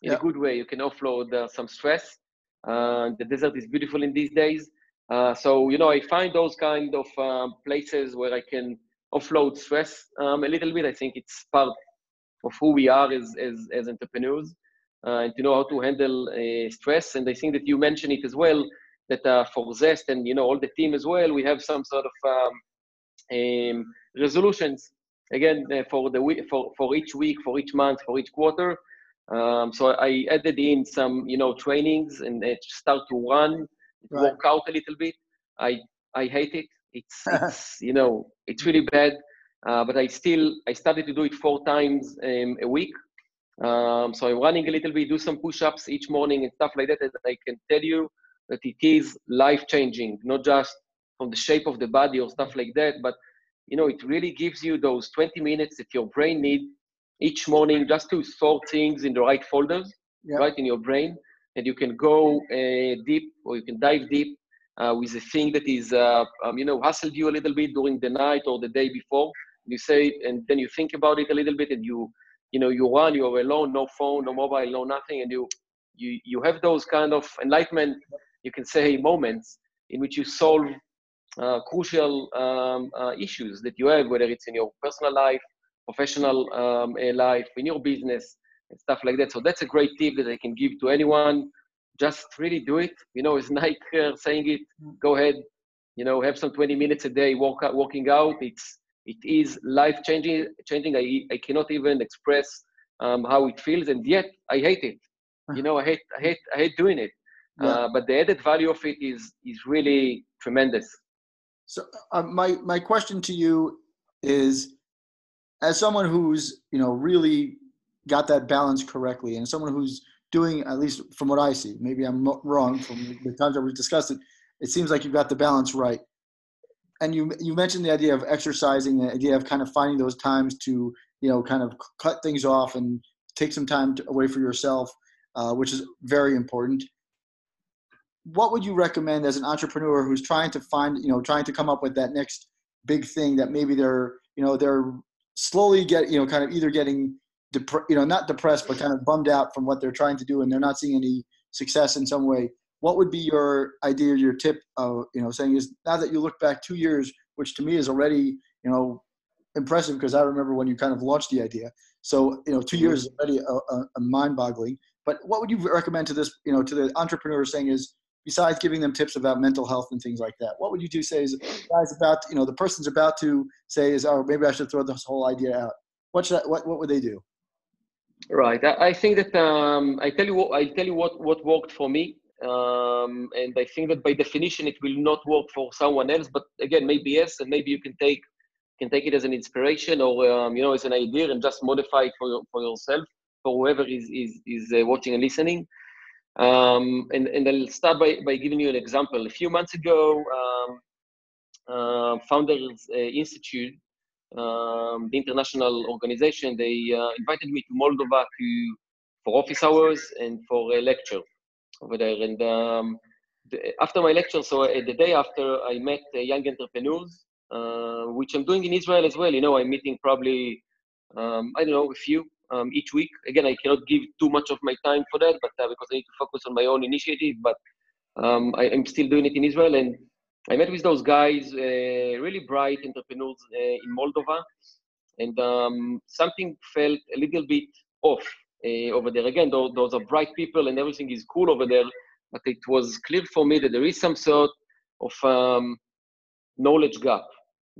in yeah. a good way. You can offload some stress. the desert is beautiful in these days. Uh, so, you know, I find those kind of um, places where I can offload stress um, a little bit. I think it's part of who we are as, as, as entrepreneurs uh, and to know how to handle uh, stress. And I think that you mentioned it as well, that uh, for Zest and, you know, all the team as well, we have some sort of um, um resolutions, again, uh, for, the week, for, for each week, for each month, for each quarter. Um, so I added in some, you know, trainings and it start to run right. walk out a little bit. I I hate it. It's, it's you know it's really bad. Uh, but I still I started to do it four times um, a week. Um, so I'm running a little bit, do some push-ups each morning and stuff like that. And I can tell you that it is life-changing, not just from the shape of the body or stuff like that, but you know it really gives you those 20 minutes that your brain need each morning just to sort things in the right folders, yep. right in your brain and you can go uh, deep or you can dive deep uh, with a thing that is, uh, um, you know, hustled you a little bit during the night or the day before. You say, and then you think about it a little bit, and you, you know, you run. You're alone, no phone, no mobile, no nothing, and you, you, you have those kind of enlightenment, you can say, moments in which you solve uh, crucial um, uh, issues that you have, whether it's in your personal life, professional um, life, in your business, and stuff like that. So that's a great tip that I can give to anyone. Just really do it. You know, it's Nike uh, saying it. Go ahead. You know, have some 20 minutes a day walk out, walking out. It's it is life changing. Changing. I I cannot even express um, how it feels, and yet I hate it. You know, I hate I hate I hate doing it. Yeah. Uh, but the added value of it is is really tremendous. So uh, my my question to you is as someone who's you know really got that balance correctly, and someone who's doing at least from what I see, maybe I'm wrong from the times that we've discussed it. It seems like you've got the balance right. And you you mentioned the idea of exercising, the idea of kind of finding those times to you know kind of cut things off and take some time to, away for yourself, uh, which is very important. What would you recommend as an entrepreneur who's trying to find you know trying to come up with that next big thing that maybe they're you know they're slowly get you know kind of either getting dep- you know not depressed but kind of bummed out from what they're trying to do and they're not seeing any success in some way? What would be your idea your tip of you know saying is now that you look back two years which to me is already you know impressive because i remember when you kind of launched the idea. So you know 2 mm-hmm. years is already a, a, a mind-boggling. But what would you recommend to this you know to the entrepreneur saying is besides giving them tips about mental health and things like that what would you do say is guys about you know the person's about to say is oh maybe i should throw this whole idea out. What should I, what, what would they do? Right. I, think that um, i tell you what i tell you what what worked for me um, and i think that by definition it will not work for someone else but again maybe yes and maybe you can take can take it as an inspiration or um, you know as an idea and just modify it for, for yourself for whoever is is, is uh, watching and listening um, and, and I'll start by, by giving you an example. A few months ago, um, uh, Founders uh, Institute, um, the international organization, they uh, invited me to Moldova to, for office hours and for a lecture over there. And um, the, after my lecture, so uh, the day after, I met uh, young entrepreneurs, uh, which I'm doing in Israel as well. You know, I'm meeting probably, um, I don't know, a few um, each week. Again, I cannot give too much of my time for that, but uh, because I need to focus on my own initiative. But um, I, am still doing it in Israel, and I met with those guys, uh, really bright entrepreneurs uh, in Moldova, and um, something felt a little bit off uh, over there. Again, those, those are bright people, and everything is cool over there. But it was clear for me that there is some sort of um, knowledge gap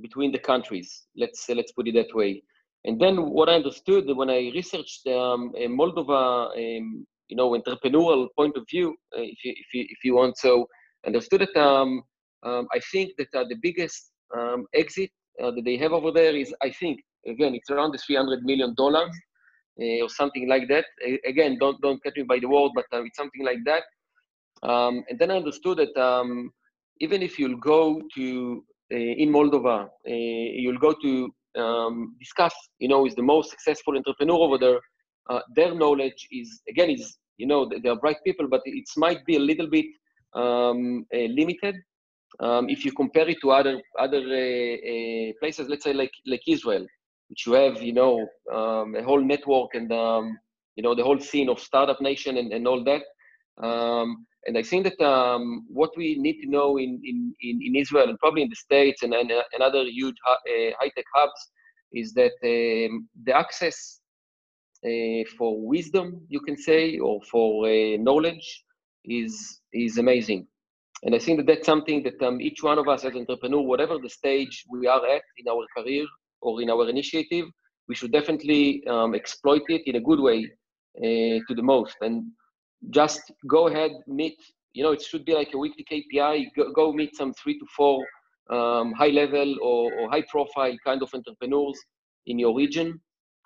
between the countries. Let's let's put it that way. And then what I understood when I researched um, Moldova, um, you know, entrepreneurial point of view, uh, if, you, if, you, if you want, so understood that um, um, I think that uh, the biggest um, exit uh, that they have over there is, I think, again, it's around the 300 million dollars uh, or something like that. again, don't don't catch me by the word, but uh, it's something like that. Um, and then I understood that even if you'll go to uh, in Moldova, you'll go to um, discuss, you know, is the most successful entrepreneur over there, uh, their knowledge is, again, is, you know, they are bright people, but it might be a little bit um, uh, limited um, if you compare it to other other uh, uh places, let's say like like Israel, which you have, you know, um, a whole network and um, you know the whole scene of startup nation and, and all that. Um, and I think that um, what we need to know in, in, in, Israel and probably in the States and, and, and other huge uh, high-tech hubs is that um, the access uh, for wisdom, you can say, or for uh, knowledge is, is amazing. And I think that that's something that um, each one of us as entrepreneur, whatever the stage we are at in our career or in our initiative, we should definitely um, exploit it in a good way uh, to the most. And just go ahead, meet, you know, it should be like a weekly KPI, go, go meet some three to four um, high level or, or, high profile kind of entrepreneurs in your region,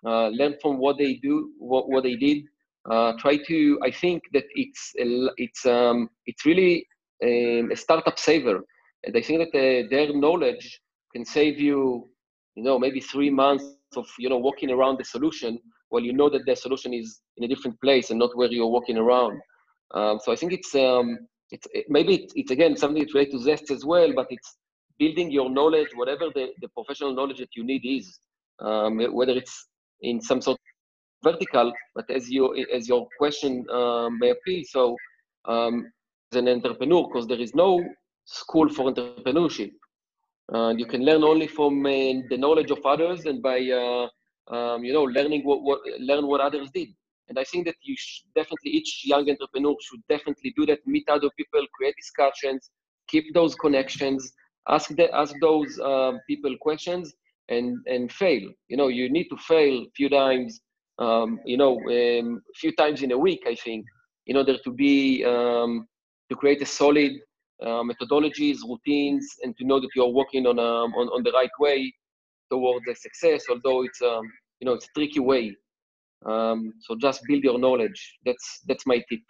uh, learn from what they do, what, what they did. Uh, try to, I think that it's, it's, um, it's really um, a startup saver. And I think that uh, their knowledge can save you, you know, maybe three months of, you know, walking around the solution well, you know that the solution is in a different place and not where you're walking around. Um, so I think it's um, it's it, maybe it's, it's, again something that's related to Zest as well, but it's building your knowledge, whatever the, the professional knowledge that you need is, um, whether it's in some sort of vertical, but as you as your question um, may appeal, so um, as an entrepreneur, because there is no school for entrepreneurship. Uh, you can learn only from uh, the knowledge of others and by uh, um, you know, learning what, what learn what others did. And I think that you definitely each young entrepreneur should definitely do that. Meet other people, create discussions, keep those connections, ask the, ask those um, people questions, and and fail. You know, you need to fail a few times. Um, you know, a um, few times in a week, I think, in order to be um, to create a solid uh, methodologies, routines, and to know that you are working on, um, on on the right way towards the success. Although it's um, you know it's a tricky way. Um, so just build your knowledge. That's that's my tip.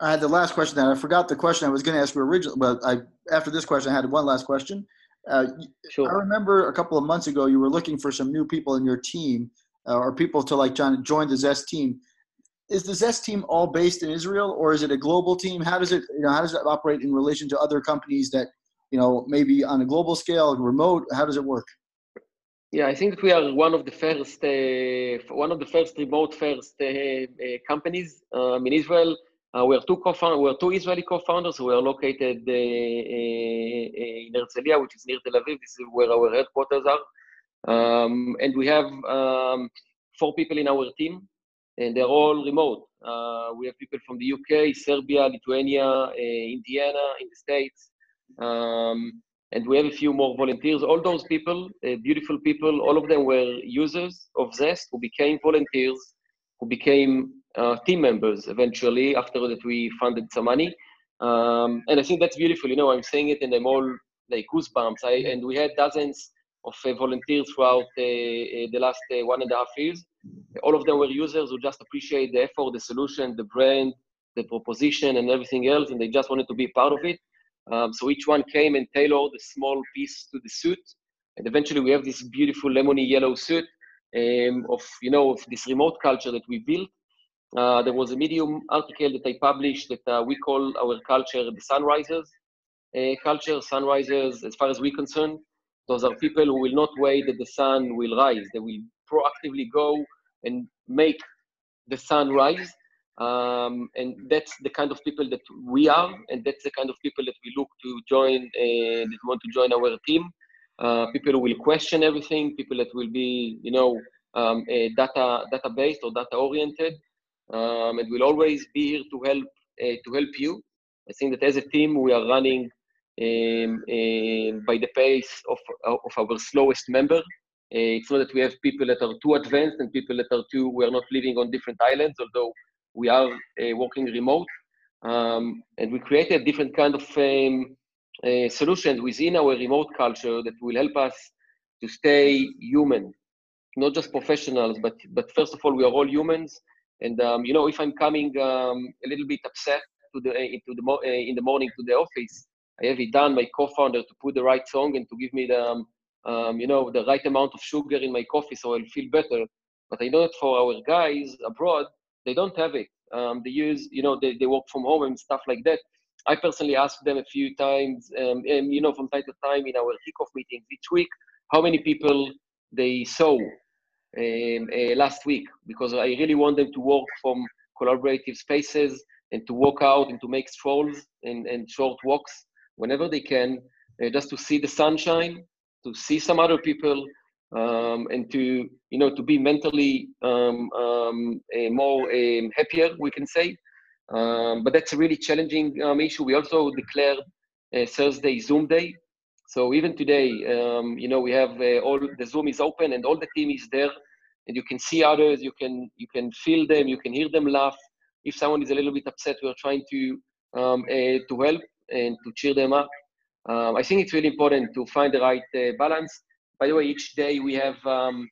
I had the last question that I forgot the question I was going to ask you originally, but I after this question I had one last question. Uh, sure. I remember a couple of months ago you were looking for some new people in your team uh, or people to like join the Zest team. Is the Zest team all based in Israel or is it a global team? How does it you know how does it operate in relation to other companies that you know maybe on a global scale, remote? How does it work? Yeah, I think we are one of the first, uh, one of the first remote first uh, uh, companies um, in Israel. Uh, we are two co-founders. We are two Israeli co-founders. We are located uh, uh, in Herzliya, which is near Tel Aviv. This is where our headquarters are, um, and we have um, four people in our team, and they're all remote. we have people from the UK, Serbia, Lithuania, Indiana, in the States. Um, and we have a few more volunteers. All those people, uh, beautiful people, all of them were users of Zest who became volunteers, who became uh, team members eventually after that we funded some money. Um, and I think that's beautiful. You know, I'm saying it and I'm all like goosebumps. I, and we had dozens of uh, volunteers throughout uh, uh, the last uh, one and a half years. All of them were users who just appreciate the effort, the solution, the brand, the proposition, and everything else, and they just wanted to be part of it. Um, so each one came and tailored a small piece to the suit. And eventually we have this beautiful lemony yellow suit um, of, you know, of this remote culture that we built. Uh, there was a Medium article that I published that uh, we call our culture the Sunrisers uh, culture. Sunrisers, as far as we're concerned, those are people who will not wait that the sun will rise. They will proactively go and make the sun rise um, and that's the kind of people that we are, and that's the kind of people that we look to join, uh, that want to join our team. Uh, people who will question everything, people that will be, you know, um, data data based or data oriented, um, and will always be here to help uh, to help you. I think that as a team we are running um, uh, by the pace of of our slowest member. Uh, it's not that we have people that are too advanced and people that are too. We are not living on different islands, although we are uh, working remote, um, and we created different kind of um, uh, solutions within our remote culture that will help us to stay human, not just professionals, but but first of all, we are all humans. And um, you know, if I'm coming um, a little bit upset to the into the mo- uh, in the morning to the office, I have Idan my co-founder to put the right song and to give me the um, um, you know the right amount of sugar in my coffee so I'll feel better. But I know that for our guys abroad, they don't have it. Um, they use, you know, they, they work from home and stuff like that. I personally asked them a few times, um, and you know, from time to time in our kickoff meetings each week, how many people they saw um, uh, last week, because I really want them to work from collaborative spaces and to walk out and to make strolls and, and short walks whenever they can, uh, just to see the sunshine, to see some other people, um, and to you know to be mentally um, um, more um, happier we can say. Um, but that's a really challenging um, issue. We also declared thursday zoom day. So even today you know we have uh, all the zoom is open and all the team is there. And you can see others you can you can feel them you can hear them laugh. If someone is a little bit upset we're trying to uh, to help and to cheer them up. I think it's really important to find the right uh, balance by the way, each day we have um,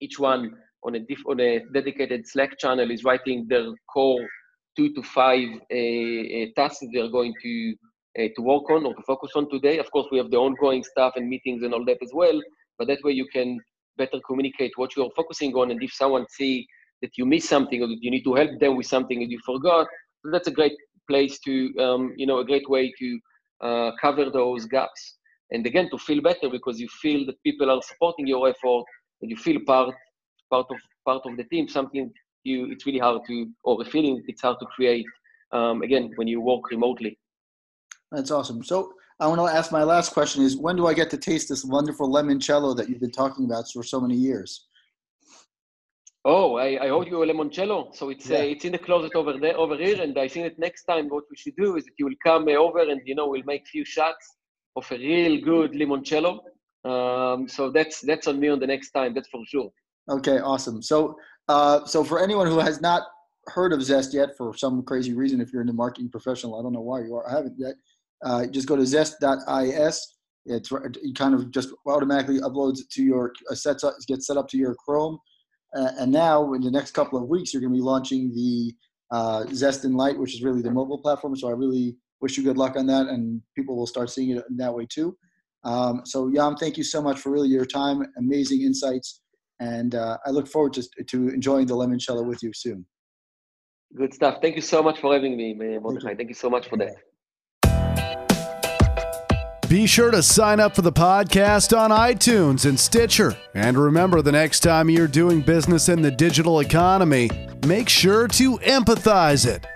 each one on a, diff- on a dedicated Slack channel is writing their core two to five uh, uh, tasks they're going to uh, to work on or to focus on today. Of course, we have the ongoing stuff and meetings and all that as well. But that way, you can better communicate what you're focusing on. And if someone see that you miss something or that you need to help them with something that you forgot, that's a great place to, um, you know, a great way to uh, cover those gaps and again to feel better because you feel that people are supporting your effort and you feel part part of part of the team something you it's really hard to or a feeling it's hard to create um, again when you work remotely that's awesome so i want to ask my last question is when do i get to taste this wonderful limoncello that you've been talking about for so many years Oh, I, I owed you a limoncello. So it's yeah. uh, it's in the closet over there, over here. And I think that next time what we should do is that you will come over and you know we'll make few shots of a real good limoncello. Um, so that's that's on me on the next time. That's for sure. Okay, awesome. So uh, so for anyone who has not heard of Zest yet, for some crazy reason, if you're in the marketing professional, I don't know why you are, I haven't yet. Uh, just go to zest.is It's it kind of just automatically uploads to your uh, sets up, gets set up to your Chrome. Uh, and now, in the next couple of weeks, you're going to be launching the uh, Zestin Light, which is really the mobile platform. So I really wish you good luck on that, and people will start seeing it in that way too. Um, so Yam, thank you so much for really your time, amazing insights, and uh, I look forward to, to enjoying the lemon limoncello with you soon. Good stuff. Thank you so much for having me, Mordecai. Thank you so much for that. Be sure to sign up for the podcast on iTunes and Stitcher. And remember, the next time you're doing business in the digital economy, make sure to empathize it.